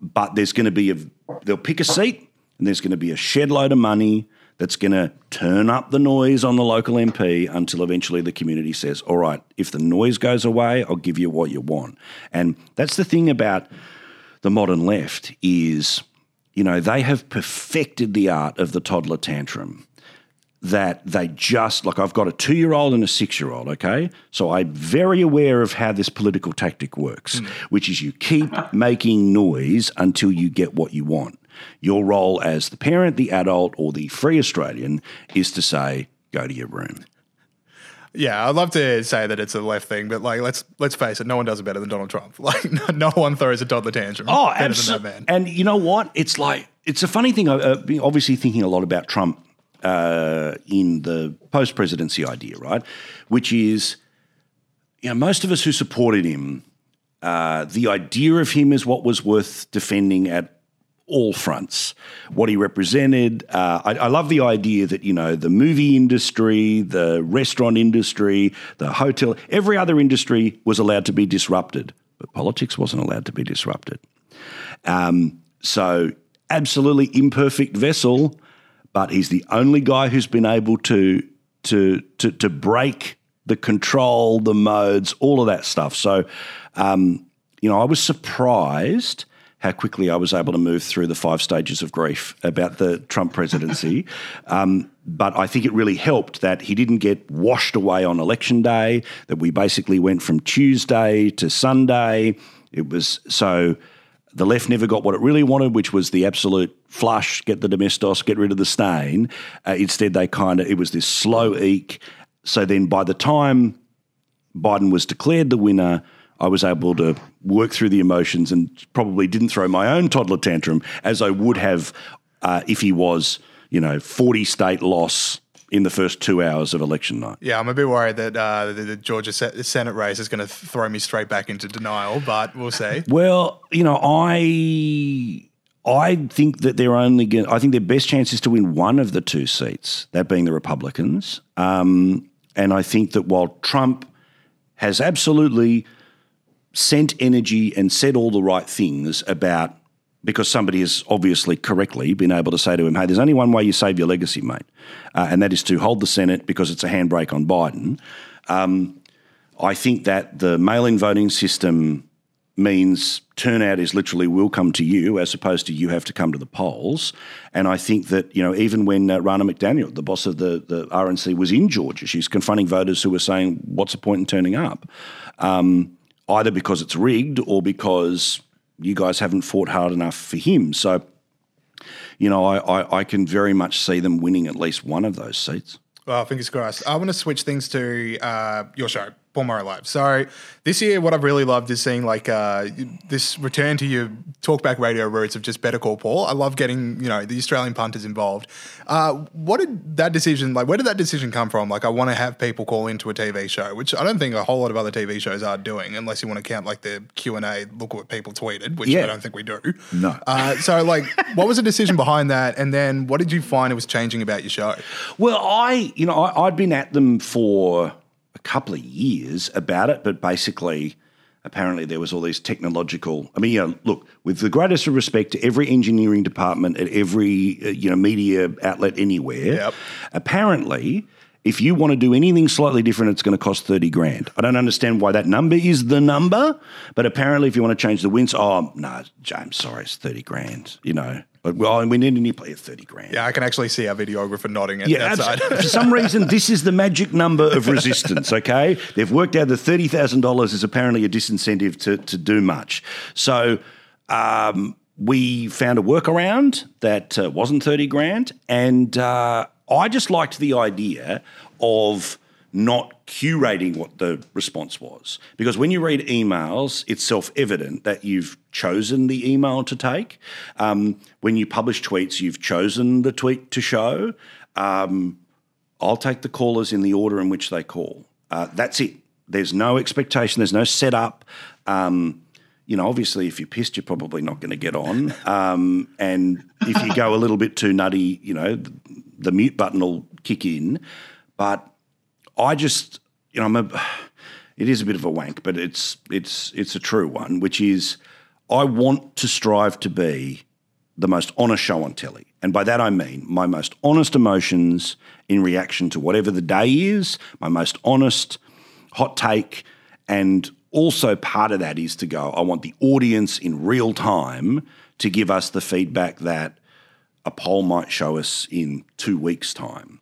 But there's going to be a they'll pick a seat, and there's going to be a shed load of money that's going to turn up the noise on the local MP until eventually the community says, "All right, if the noise goes away, I'll give you what you want." And that's the thing about the modern left is you know, they have perfected the art of the toddler tantrum that they just like I've got a two year old and a six year old, okay? So I'm very aware of how this political tactic works, mm. which is you keep making noise until you get what you want. Your role as the parent, the adult, or the free Australian is to say, go to your room. Yeah, I'd love to say that it's a left thing, but like let's let's face it, no one does it better than Donald Trump. Like no, no one throws a toddler tantrum. Oh, absolutely. And you know what? It's like it's a funny thing. I uh, obviously, thinking a lot about Trump uh, in the post presidency idea, right? Which is, you know, most of us who supported him, uh, the idea of him is what was worth defending at all fronts. What he represented. Uh, I, I, love the idea that, you know, the movie industry, the restaurant industry, the hotel, every other industry was allowed to be disrupted, but politics wasn't allowed to be disrupted. Um, so, absolutely imperfect vessel, but he's the only guy who's been able to, to, to, to break the control, the modes, all of that stuff. So, um, you know, I was surprised how quickly I was able to move through the five stages of grief about the Trump presidency. um, but I think it really helped that he didn't get washed away on election day, that we basically went from Tuesday to Sunday. It was so the left never got what it really wanted, which was the absolute flush, get the domestos, get rid of the stain. Uh, instead, they kind of, it was this slow eke. So then by the time Biden was declared the winner, I was able to work through the emotions and probably didn't throw my own toddler tantrum as I would have uh, if he was, you know, 40 state loss in the first two hours of election night. Yeah, I'm a bit worried that uh, the, the, Georgia Senate race is going to throw me straight back into denial, but we'll see. Well, you know, I. I think that they're only going. I think their best chance is to win one of the two seats, that being the Republicans. Um, and I think that while Trump has absolutely sent energy and said all the right things about because somebody has obviously correctly been able to say to him, hey, there's only one way you save your legacy, mate, uh, and that is to hold the Senate because it's a handbrake on Biden. Um, I think that the mail in voting system means turnout is literally will come to you as opposed to you have to come to the polls. And I think that, you know, even when uh, Ronna McDaniel, the boss of the, the RNC, was in Georgia, she's confronting voters who were saying, what's the point in turning up? Um, either because it's rigged or because you guys haven't fought hard enough for him. So, you know, I, I, I can very much see them winning at least one of those seats. Well, fingers crossed. I want to switch things to uh, your show, Paul Murray Live. So this year, what I've really loved is seeing like uh, this return to your talkback radio roots of just Better Call Paul. I love getting you know the Australian punters involved. Uh, what did that decision like? Where did that decision come from? Like, I want to have people call into a TV show, which I don't think a whole lot of other TV shows are doing, unless you want to count like the Q and A. Look what people tweeted, which Yeah. I don't think we do. No. Uh, so like, what was the decision behind that? And then what did you find it was changing about your show? Well, I, you know, I, I'd been at them for couple of years about it, but basically, apparently there was all these technological. I mean, you know, look, with the greatest of respect to every engineering department at every, uh, you know, media outlet anywhere, Yep. apparently. If you want to do anything slightly different, it's going to cost 30 grand. I don't understand why that number is the number, but apparently, if you want to change the winds, oh, no, James, sorry, it's 30 grand, you know. But, well, we need a new player, 30 grand. Yeah, I can actually see our videographer nodding at Yeah, abs- for some reason, this is the magic number of resistance. Okay, they've worked out that thirty thousand dollars is apparently a disincentive to to do much. So um, we found a workaround that uh, wasn't thirty grand, and uh, I just liked the idea of not curating what the response was. Because when you read emails, it's self evident that you've chosen the email to take. Um, when you publish tweets, you've chosen the tweet to show. Um, I'll take the callers in the order in which they call. Uh, that's it. There's no expectation, there's no setup. Um, you know, obviously, if you're pissed, you're probably not going to get on. Um, and if you go a little bit too nutty, you know, the, the mute button will kick in. But I just, you know, I'm a, it is a bit of a wank, but it's it's it's a true one, which is I want to strive to be the most honest show on telly. And by that I mean my most honest emotions in reaction to whatever the day is, my most honest hot take. And also part of that is to go, I want the audience in real time to give us the feedback that a poll might show us in two weeks' time.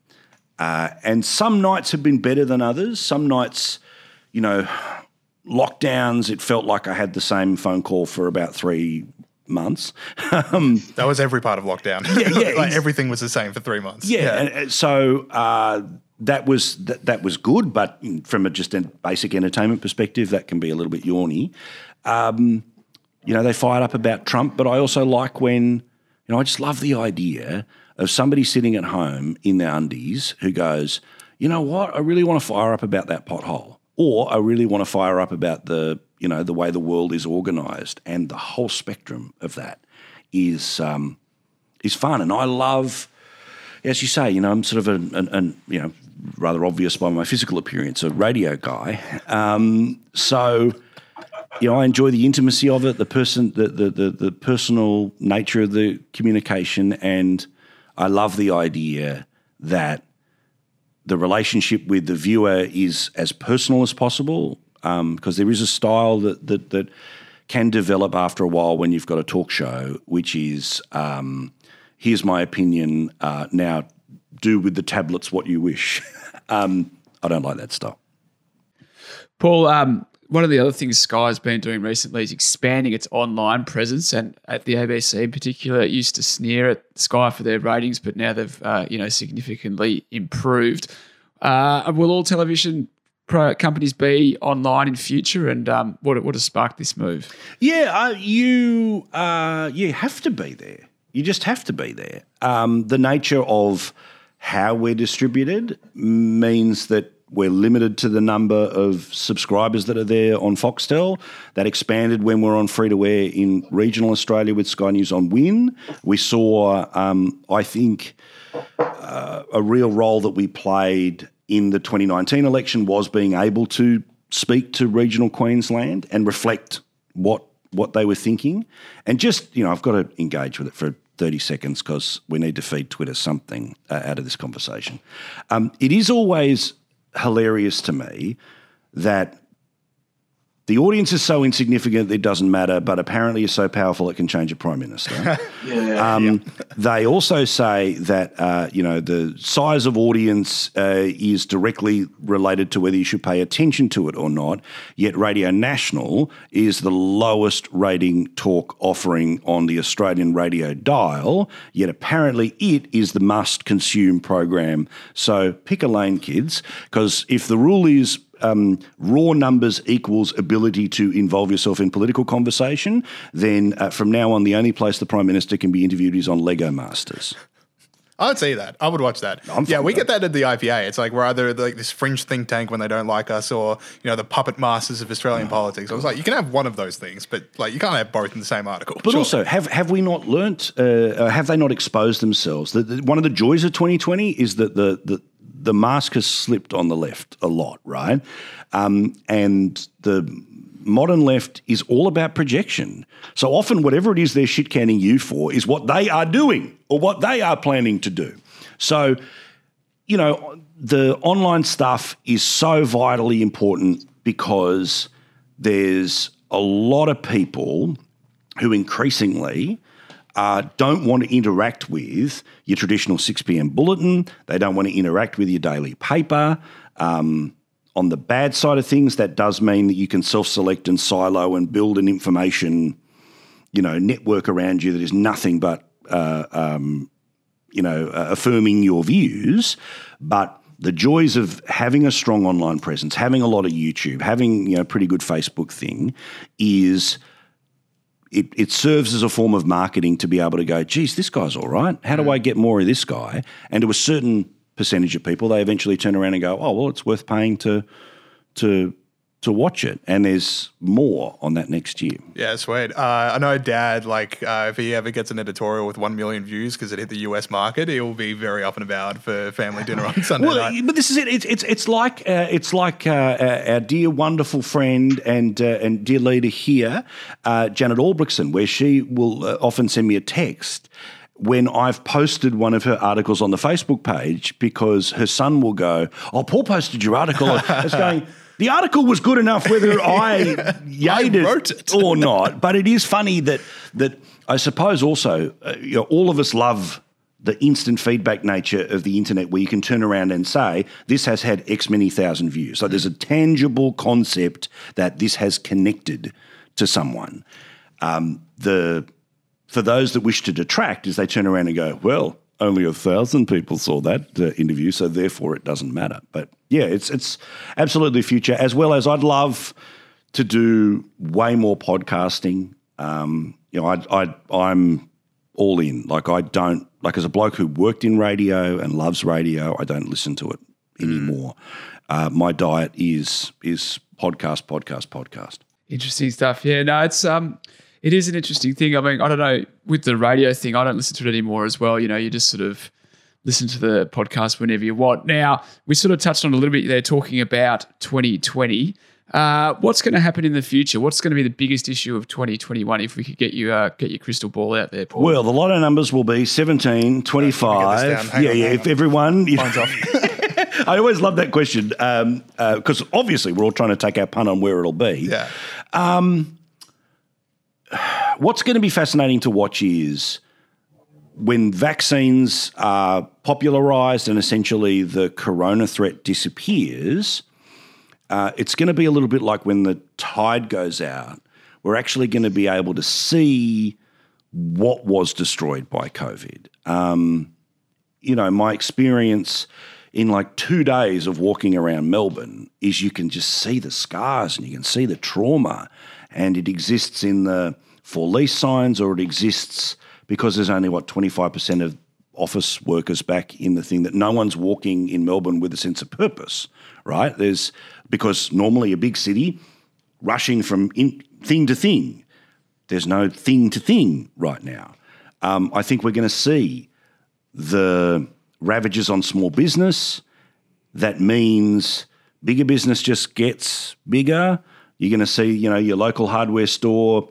Uh, and some nights have been better than others. Some nights, you know, lockdowns, it felt like I had the same phone call for about three months. um, That was every part of lockdown. yeah, like everything was the same for three months. yeah, and, uh, so uh, that was that, that was good, but from a just a basic entertainment perspective, that can be a little bit yawny. Um, you know, they fired up about Trump, but I also like when you know I just love the idea of somebody sitting at home in their undies who goes, you know what, I really want to fire up about that pothole, or I really want to fire up about the you know the way the world is organised, and the whole spectrum of that is um, is fun, and I love as you say, you know, I'm sort of an, an, an you know, rather obvious by my physical appearance, a radio guy. Um, so, you know, I enjoy the intimacy of it, the person, the, the the the personal nature of the communication, and I love the idea that the relationship with the viewer is as personal as possible, because there is a style that that that can develop after a while when you've got a talk show, which is um, here's my opinion. Uh, now do with the tablets what you wish. um, I don't like that style. Paul, um, one of the other things Sky's been doing recently is expanding its online presence, and at the ABC in particular, it used to sneer at Sky for their ratings, but now they've uh, you know significantly improved. Uh, will all television companies be online in future, and um, what what has sparked this move? Yeah, uh, you uh, you have to be there. You just have to be there. Um, the nature of how we're distributed means that we're limited to the number of subscribers that are there on Foxtel. That expanded when we're on free to air in regional Australia with Sky News on Win. We saw, um, I think, uh, a real role that we played in the 2019 election was being able to speak to regional Queensland and reflect what what they were thinking, and just you know, I've got to engage with it for 30 seconds because we need to feed Twitter something uh, out of this conversation. Um, it is always hilarious to me that the audience is so insignificant it doesn't matter, but apparently is so powerful it can change a prime minister. um, They also say that uh, you know the size of audience uh, is directly related to whether you should pay attention to it or not. Yet Radio National is the lowest rating talk offering on the Australian radio dial. Yet apparently it is the must consume program. So pick a lane, kids, because if the rule is um, raw numbers equals ability to involve yourself in political conversation, then uh, from now on, the only place the Prime Minister can be interviewed is on Lego Masters. I would see that. I would watch that. I'm yeah, we get that at the IPA. It's like we're either like this fringe think tank when they don't like us, or you know the puppet masters of Australian politics. I was like, you can have one of those things, but like you can't have both in the same article. But Sure. also, have have we not learnt? Uh, uh, have they not exposed themselves? The, the- one of the joys of 2020 is that the the the mask has slipped on the left a lot, right? Um, and the modern left is all about projection. So often, whatever it is they're shit canning you for is what they are doing or what they are planning to do. So you know, the online stuff is so vitally important because there's a lot of people who increasingly uh, don't want to interact with your traditional 6 p.m. bulletin. They don't want to interact with your daily paper. Um, on the bad side of things, that does mean that you can self select and silo and build an information you know, network around you that is nothing but uh, um, you know, uh, affirming your views, but the joys of having a strong online presence, having a lot of YouTube, having you know, pretty good Facebook thing, is it, it serves as a form of marketing to be able to go, geez, this guy's all right. How do mm. I get more of this guy? And to a certain percentage of people, they eventually turn around and go, oh well, it's worth paying to to to watch it. And there's more on that next year. Yeah, sweet. Uh, I know Dad, like, uh, if he ever gets an editorial with 1 million views because it hit the US market, he'll be very up and about for family dinner on Sunday Well, night. but this is it. It's it's it's like uh, it's like uh, uh, our dear wonderful friend and uh, and dear leader here, uh, Janet Albrechtsen, where she will uh, often send me a text when I've posted one of her articles on the Facebook page because her son will go, "Oh, Paul posted your article." it's going. The article was good enough whether I yayed wrote it. or not, but it is funny that that I suppose also uh, you know, all of us love the instant feedback nature of the internet where you can turn around and say this has had x many thousand views. So there's a tangible concept that this has connected to someone. Um, the for those that wish to detract is they turn around and go well only a thousand people saw that uh, interview so therefore it doesn't matter. But yeah it's it's absolutely future as well as i'd love to do way more podcasting um, you know I, I i'm all in. Like I don't like as a bloke who worked in radio and loves radio, I don't listen to it anymore. Uh, my diet is is podcast, podcast, podcast. Interesting stuff. Yeah, no, it's um, it is an interesting thing. I mean, I don't know with the radio thing. I don't listen to it anymore as well. You know, you just sort of listen to the podcast whenever you want. Now, we sort of touched on a little bit there, talking about 2020. Uh, what's going to happen in the future? What's going to be the biggest issue of 2021? If we could get you uh, get your crystal ball out there, Paul. Well, the lotto numbers will be 17, 25. down. Yeah, on, yeah. If on. everyone, you know, Mine's off. I always love that question because obviously we're all trying to take our pun on where it'll be. yeah. what's going to be fascinating to watch is when vaccines are popularized and essentially the corona threat disappears, uh, it's going to be a little bit like when the tide goes out. We're actually going to be able to see what was destroyed by COVID. Um, you know, my experience in like two days of walking around Melbourne is you can just see the scars and you can see the trauma, and it exists in the for lease signs or it exists because there's only what 25% of office workers back in the thing that no one's walking in Melbourne with a sense of purpose, right? There's because normally a big city rushing from in, thing to thing. There's no thing to thing right now. Um, I think we're going to see the ravages on small business. That means bigger business just gets bigger. You're going to see, you know, your local hardware store,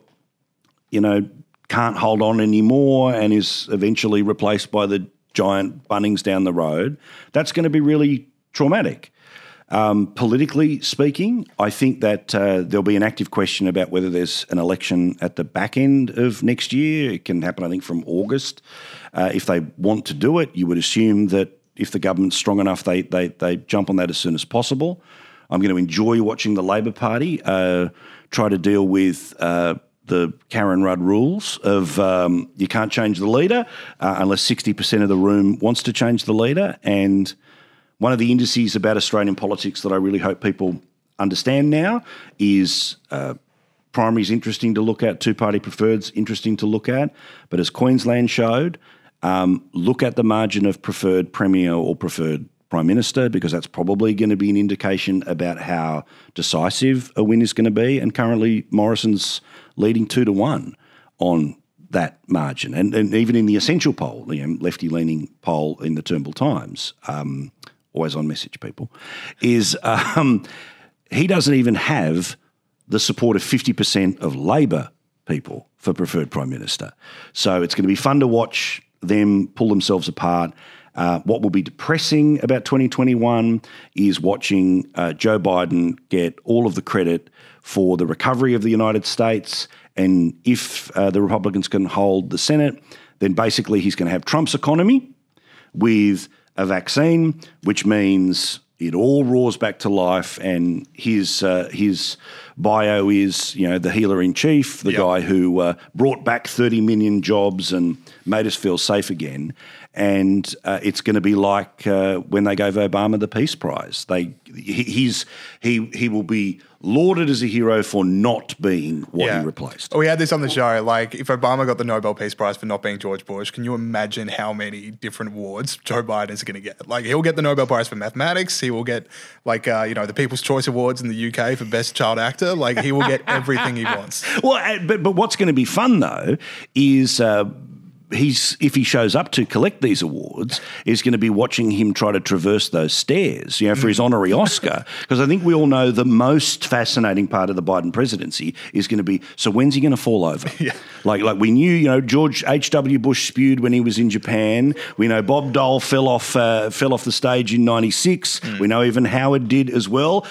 you know, can't hold on anymore and is eventually replaced by the giant Bunnings down the road. That's going to be really traumatic. Um, politically speaking, I think that uh, there'll be an active question about whether there's an election at the back end of next year. It can happen, I think, from August. Uh, if they want to do it, you would assume that if the government's strong enough, they they they jump on that as soon as possible. I'm going to enjoy watching the Labor Party uh, try to deal with. The Kevin Rudd rules of um, you can't change the leader uh, unless 60% of the room wants to change the leader. And one of the indices about Australian politics that I really hope people understand now is uh, primaries interesting to look at, two party preferreds interesting to look at. But as Queensland showed, um, look at the margin of preferred premier or preferred prime minister because that's probably going to be an indication about how decisive a win is going to be. And currently, Morrison's leading two to one on that margin. And, and even in the essential poll, the lefty leaning poll in the Turnbull Times, um, always on message, people, is um, he doesn't even have the support of 50% of Labor people for preferred Prime Minister. So it's going to be fun to watch them pull themselves apart. Uh, what will be depressing about 2021 is watching uh, Joe Biden get all of the credit for the recovery of the United States. And if uh, the Republicans can hold the Senate, then basically he's going to have Trump's economy with a vaccine, which means it all roars back to life. And his uh, his bio is you know the healer in chief, the Yep. guy who uh, brought back 30 million jobs and made us feel safe again. And uh, it's going to be like uh, when they gave Obama the Peace Prize. They he, he's he he will be lauded as a hero for not being what he replaced. We had this on the show. Like, if Obama got the Nobel Peace Prize for not being George Bush, can you imagine how many different awards Joe Biden is going to get? Like, he'll get the Nobel Prize for mathematics. He will get, like, uh, you know, the People's Choice Awards in the UK for Best Child Actor. Like, he will get everything he wants. Well, uh, but but what's going to be fun though is. Uh, He's if he shows up to collect these awards, is going to be watching him try to traverse those stairs, you know, for his honorary Oscar. Because I think we all know the most fascinating part of the Biden presidency is going to be so when's he going to fall over? Yeah. Like like we knew, you know, George H. W. Bush spewed when he was in Japan. We know Bob Dole fell off uh, fell off the stage in '96. We know even Howard did as well.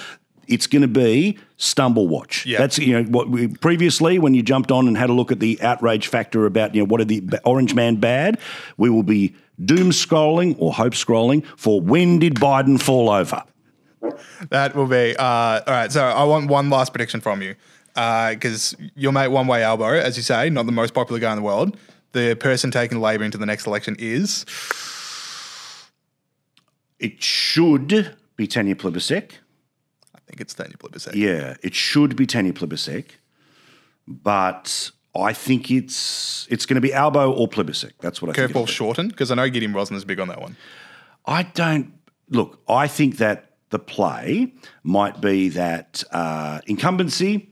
It's going to be stumble watch. Yeah. That's you know what we previously when you jumped on and had a look at the outrage factor about you know what are the Orange Man bad. We will be doom scrolling or hope scrolling for when did Biden fall over? That will be uh, all right. So I want one last prediction from you because your mate One Way Albo, as you say, not the most popular guy in the world. The person taking Labor into the next election is It should be Tanya Plibersek. Think it's Daniel Plibersek. Yeah, it should be Tanya Plibersek, but I think it's it's going to be Albo or Plibersek. That's what I think. Curveball it'll shorten because I know Gideon Rozner's big on that one. I don't look. I think that the play might be that uh, incumbency,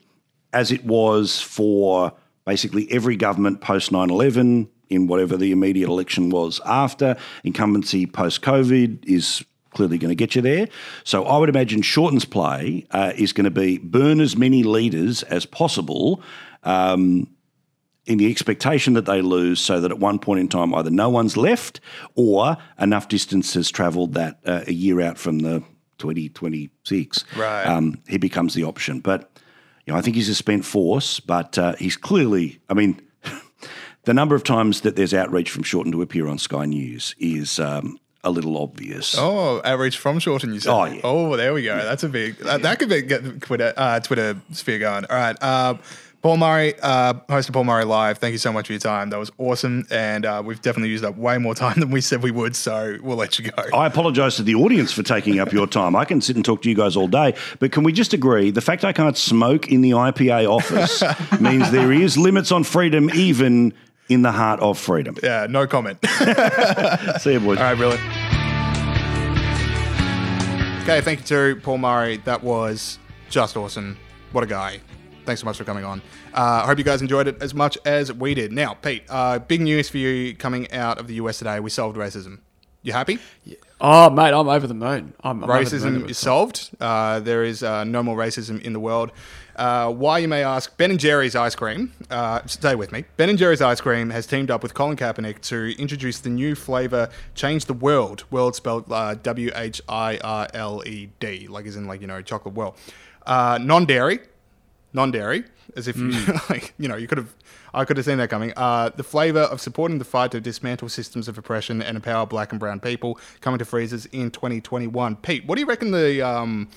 as it was for basically every government post 9 11, in whatever the immediate election was after, incumbency post COVID is clearly going to get you there. So I would imagine Shorten's play uh, is going to be burn as many leaders as possible in the expectation that they lose, so that at one point in time, either no one's left or enough distance has travelled that uh, a year out from the 2026, Right. um, he becomes the option. But you know, I think he's a spent force, but uh, he's clearly, I mean, the number of times that there's outreach from Shorten to appear on Sky News is um, a little obvious. Oh, outreach from Shorten, you said. Oh, yeah. Oh, there we go. That's a big. That, that could be get Twitter uh, Twitter sphere going. All right. Uh, Paul Murray, uh, host of Paul Murray Live. Thank you so much for your time. That was awesome, and uh, we've definitely used up way more time than we said we would. So we'll let you go. I apologise to the audience for taking up your time. I can sit and talk to you guys all day, but can we just agree the fact I can't smoke in the IPA office means there is limits on freedom, even in the heart of freedom. yeah, no comment. See you, boys. All right, brilliant. Okay, thank you to Paul Murray. That was just awesome. What a guy. Thanks so much for coming on. I uh, hope you guys enjoyed it as much as we did. Now, Pete, uh, big news for you coming out of the US today. We solved racism. You happy? Oh, mate, I'm over the moon. I'm, I'm over the moon racism is solved. Uh, there is uh, no more racism in the world. Uh, why, you may ask, Ben and Jerry's ice cream, uh, stay with me. Ben and Jerry's ice cream has teamed up with Colin Kaepernick to introduce the new flavor, Change the World. World spelled uh, W H I R L E D, like as in, like, you know, chocolate world. Uh, non dairy, non dairy, as if, you, like, you know, you could have. I could have seen that coming. Uh, the flavour of supporting the fight to dismantle systems of oppression and empower black and brown people coming to freezers in 2021. Pete, what do you reckon the um,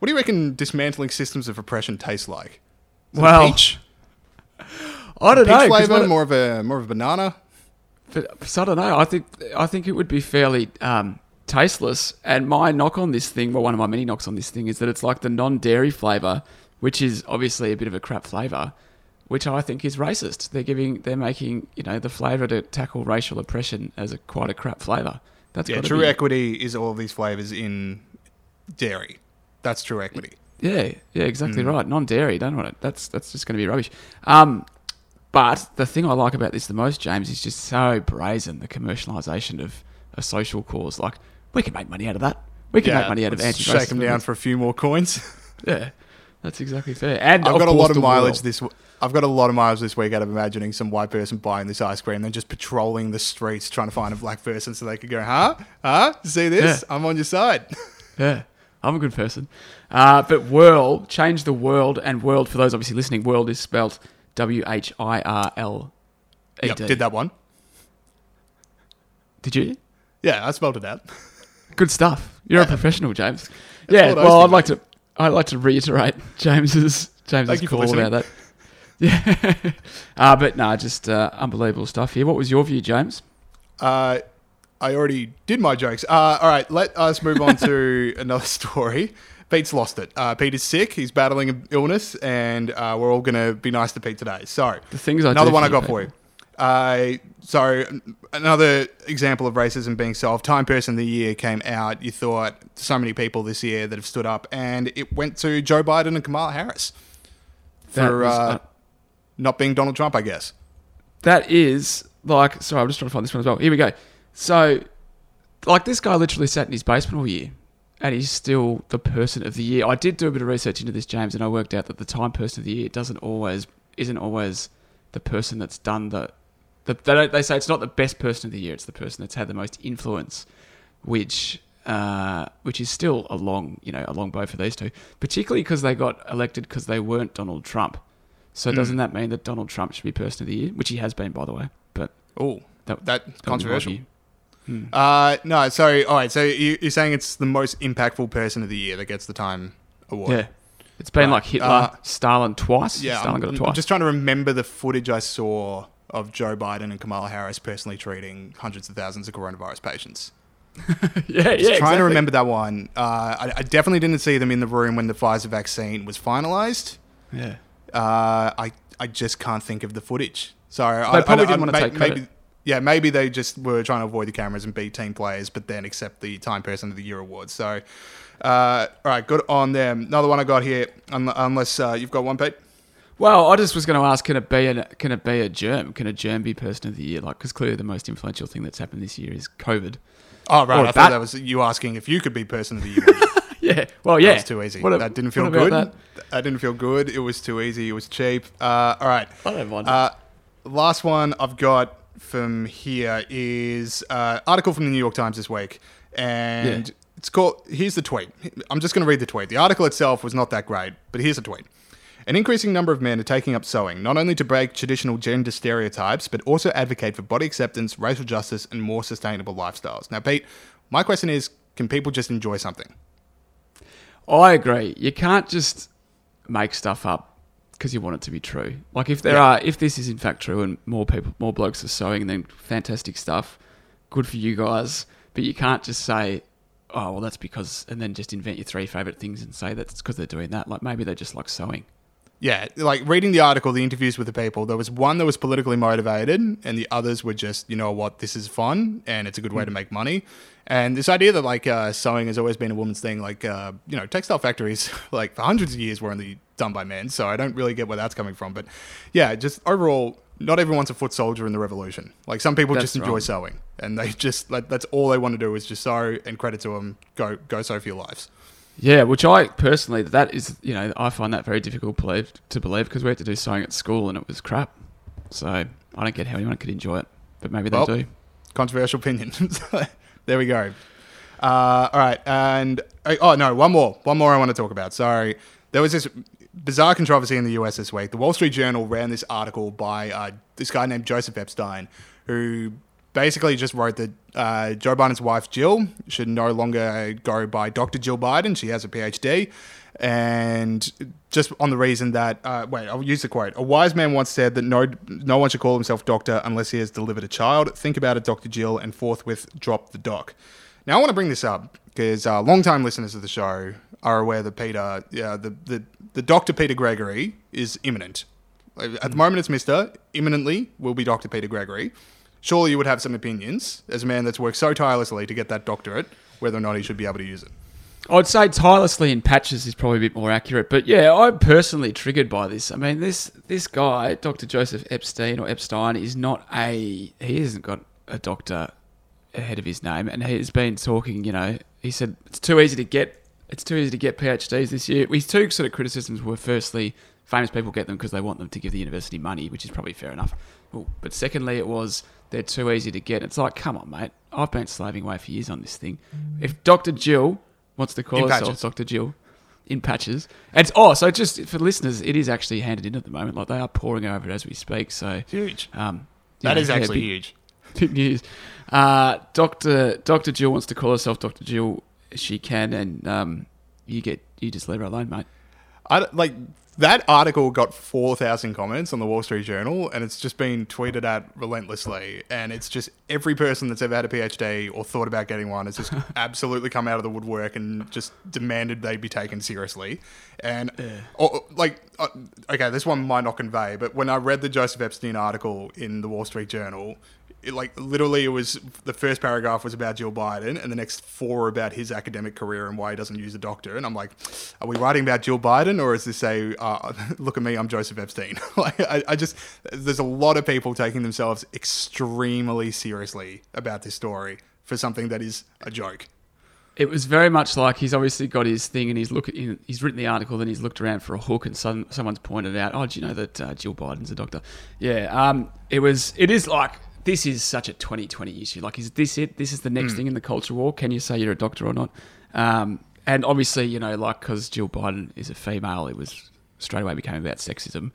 what do you reckon dismantling systems of oppression tastes like? Is Well, peach, I don't peach know. 'cause flavour, more of a more of a banana. But, so I don't know. I think I think it would be fairly um, tasteless. And my knock on this thing, well, one of my many knocks on this thing, is that it's like the non-dairy flavor, which is obviously a bit of a crap flavor, which I think is racist. They're giving, they're making, you know, the flavor to tackle racial oppression as a quite a crap flavor. That's Yeah, true be, equity is all of these flavors in dairy. That's true equity. Yeah, yeah, Mm. exactly right. Non-dairy, don't want it. That's that's just going to be rubbish. Um, but the thing I like about this the most, James, is just so brazen. The commercialisation of a social cause, like we can make money out of that. We can make money out of anti-racist Shake them down for a few more coins. Yeah, that's exactly fair. And I've got a lot of mileage world. this. I've got a lot of miles this week out of imagining some white person buying this ice cream, and then just patrolling the streets trying to find a black person so they could go, "Huh, huh? See this? Yeah. I'm on your side." Yeah, I'm a good person. Uh, but world, change the world, and world for those obviously listening. World is spelt W H I R L E yep, did that one. Did you? Yeah, I spelled it out. Good stuff. You're a professional, James. That's Yeah. Well, I'd like to. I'd like to reiterate James's James's call about that. Yeah. uh, but no, just uh, unbelievable stuff here. What was your view, James? Uh, I already did my jokes. Uh, all right, let us move on to another story. Pete's lost it. Uh, Pete is sick. He's battling an illness, and uh, we're all going to be nice to Pete today. So, The things I another one I got for you. Uh, so, another example of racism being solved. Time Person of the Year came out. You thought so many people this year that have stood up, and it went to Joe Biden and Kamala Harris for was, uh, not being Donald Trump, I guess. That is like. Sorry, I'm just trying to find this one as well. Here we go. So, like, this guy literally sat in his basement all year, and he's still the person of the year. I did do a bit of research into this, James, and I worked out that the Time Person of the Year doesn't always isn't always the person that's done the. the they, don't, they say it's not the best person of the year; it's the person that's had the most influence, which. Uh, which is still a long, you know, a long bow for these two, particularly because they got elected because they weren't Donald Trump. So doesn't that mean that Donald Trump should be person of the year, which he has been, by the way? But Oh, that, that controversial. View. Uh, no, so all right. So you, you're saying it's the most impactful person of the year that gets the Time Award? Yeah, it's been Right. like Hitler, Uh, Stalin twice. yeah. Stalin I'm, got it twice. I'm just trying to remember the footage I saw of Joe Biden and Kamala Harris personally treating hundreds of thousands of coronavirus patients. yeah, yeah. Just trying exactly. to remember that one. Uh, I, I definitely didn't see them in the room when the Pfizer vaccine was finalized. Yeah, Uh, I I just can't think of the footage. Sorry, They I, probably I, didn't I, wanna may- take credit. maybe. Yeah, maybe they just were trying to avoid the cameras and be team players, but then accept the Time Person of the Year award. So, uh, all right, good on them. Another one I got here, un- unless uh, you've got one, Pete. Well, I just was going to ask, can it be a can it be a germ? Can a germ be person of the year? Like, because clearly the most influential thing that's happened this year is COVID. Oh, right. I that- thought that was you asking if you could be Person of the Year. Yeah. Well, yeah. That was too easy. A- that didn't feel good. that? That? didn't feel good. It was too easy. It was cheap. Uh, all right. I don't mind. Uh, last one I've got from here is uh, article from the New York Times this week, and Yeah. it's called. Here's the tweet. I'm just going to read the tweet. The article itself was not that great, but here's the tweet. An increasing number of men are taking up sewing, not only to break traditional gender stereotypes, but also advocate for body acceptance, racial justice, and more sustainable lifestyles. Now, Pete, my question is can people just enjoy something? I agree. You can't just make stuff up because you want it to be true. Like if there Yeah. are, if this is in fact true, and more people, more blokes are sewing, then fantastic stuff. Good for you guys. But you can't just say, "Oh, well, that's because," and then just invent your three favorite things and say that's because they're doing that. Like maybe they just like sewing. Yeah, like reading the article, the interviews with the people, there was one that was politically motivated, and the others were just, you know what, this is fun and it's a good way to make money. And this idea that like uh, sewing has always been a woman's thing, like uh, you know, textile factories, like for hundreds of years were only done by men. So I don't really get where that's coming from. But yeah, just overall, not everyone's a foot soldier in the revolution. Like some people That's just enjoy right. sewing, and they just like that's all they want to do is just sew and credit to them. Go go sew for your lives. Yeah, which I personally that is you know I find that very difficult believe, to believe because we had to do sewing at school and it was crap. So I don't get how anyone could enjoy it, but maybe they Well, do. controversial opinion. there we go. Uh, all right, and uh, oh no, one more, one more I want to talk about. Sorry, there was this bizarre controversy in the U.S. this week. The Wall Street Journal ran this article by uh, this guy named Joseph Epstein, who basically just wrote that uh, Joe Biden's wife Jill should no longer go by Dr. Jill Biden. She has a PhD. And just on the reason that, uh, wait, I'll use the quote. A wise man once said that no, no one should call himself doctor unless he has delivered a child. Think about it, Dr. Jill, and forthwith drop the doc. Now, I want to bring this up because uh, long-time listeners of the show are aware that Peter, yeah, the, the, the Dr. Peter Gregory is imminent. At the moment, it's Mr. Imminently will be Dr. Peter Gregory. Surely you would have some opinions as a man that's worked so tirelessly to get that doctorate, whether or not he should be able to use it. I'd say tirelessly in patches is probably a bit more accurate, but yeah, I'm personally triggered by this. I mean, this this guy, Dr. Joseph Epstein or Epstein, is not a he hasn't got a doctor ahead of his name, and he's been talking. You know, he said it's too easy to get it's too easy to get PhDs this year. His two sort of criticisms were firstly, famous people get them because they want them to give the university money, which is probably fair enough. Well, but secondly, it was they're too easy to get. It's like, come on, mate. I've been slaving away for years on this thing. If Dr. Jill wants to call In herself patches. Dr. Jill in patches, and it's, oh, so just for listeners, it is actually handed in at the moment. Like they are pouring over it as we speak. So Huge. um, That yeah, is yeah, actually big- huge. Big news. Uh, Doctor Doctor Jill wants to call herself Doctor Jill. She can, and um, you get you just leave her alone, mate. I don't- like that article got 4,000 comments on the Wall Street Journal and it's just been tweeted at relentlessly. And it's just every person that's ever had a PhD or thought about getting one has just absolutely come out of the woodwork and just demanded they be taken seriously. And, or, like, uh, okay, this one might not convey, but when I read the Joseph Epstein article in the Wall Street Journal, it, like literally it was the first paragraph was about Jill Biden and the next four about his academic career and why he doesn't use a doctor and I'm like are we writing about Jill Biden or is this a uh, look at me I'm Joseph Epstein like I, I just there's a lot of people taking themselves extremely seriously about this story for something that is a joke It was very much like he's obviously got his thing and he's look he's written the article, then he's looked around for a hook, and some, someone's pointed out, "Oh, do you know that uh, Jill Biden's a doctor?" Yeah, um, it was. It is like this is such a 2020 issue. Like, is this it? This is the next thing in the culture war. Can you say you're a doctor or not? Um, and obviously, you know, like because Jill Biden is a female, it was straight away became about sexism,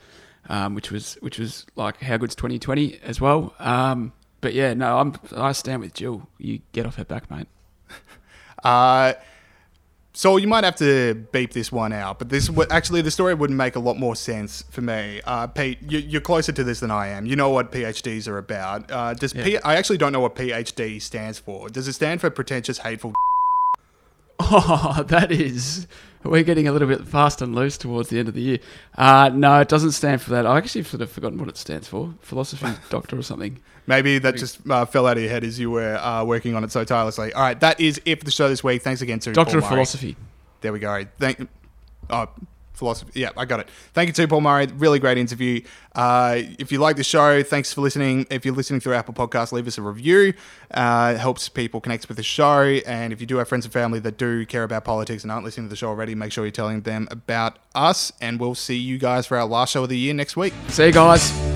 um, which was which was like how good's 2020 as well. Um, but yeah, no, I'm I stand with Jill. You get off her back, mate. Uh, so you might have to beep this one out, but this would actually the story would make a lot more sense for me. Uh, Pete, you, you're closer to this than I am. You know what PhDs are about. Uh, does P- I actually don't know what PhD stands for. Does it stand for pretentious, hateful? Oh, that is. We're getting a little bit fast and loose towards the end of the year. Uh, no, it doesn't stand for that. I actually sort of forgotten what it stands for. Philosophy doctor or something. Maybe that just uh, fell out of your head as you were uh, working on it so tirelessly. All right, that is it for the show this week. Thanks again to Doctor Paul of Murray. philosophy. There we go. Thank. Oh, philosophy. Yeah, I got it. Thank you to Paul Murray. Really great interview. Uh, if you like the show, thanks for listening. If you're listening through Apple Podcasts, leave us a review. Uh, it helps people connect with the show. And if you do have friends and family that do care about politics and aren't listening to the show already, make sure you're telling them about us. And we'll see you guys for our last show of the year next week. See you guys.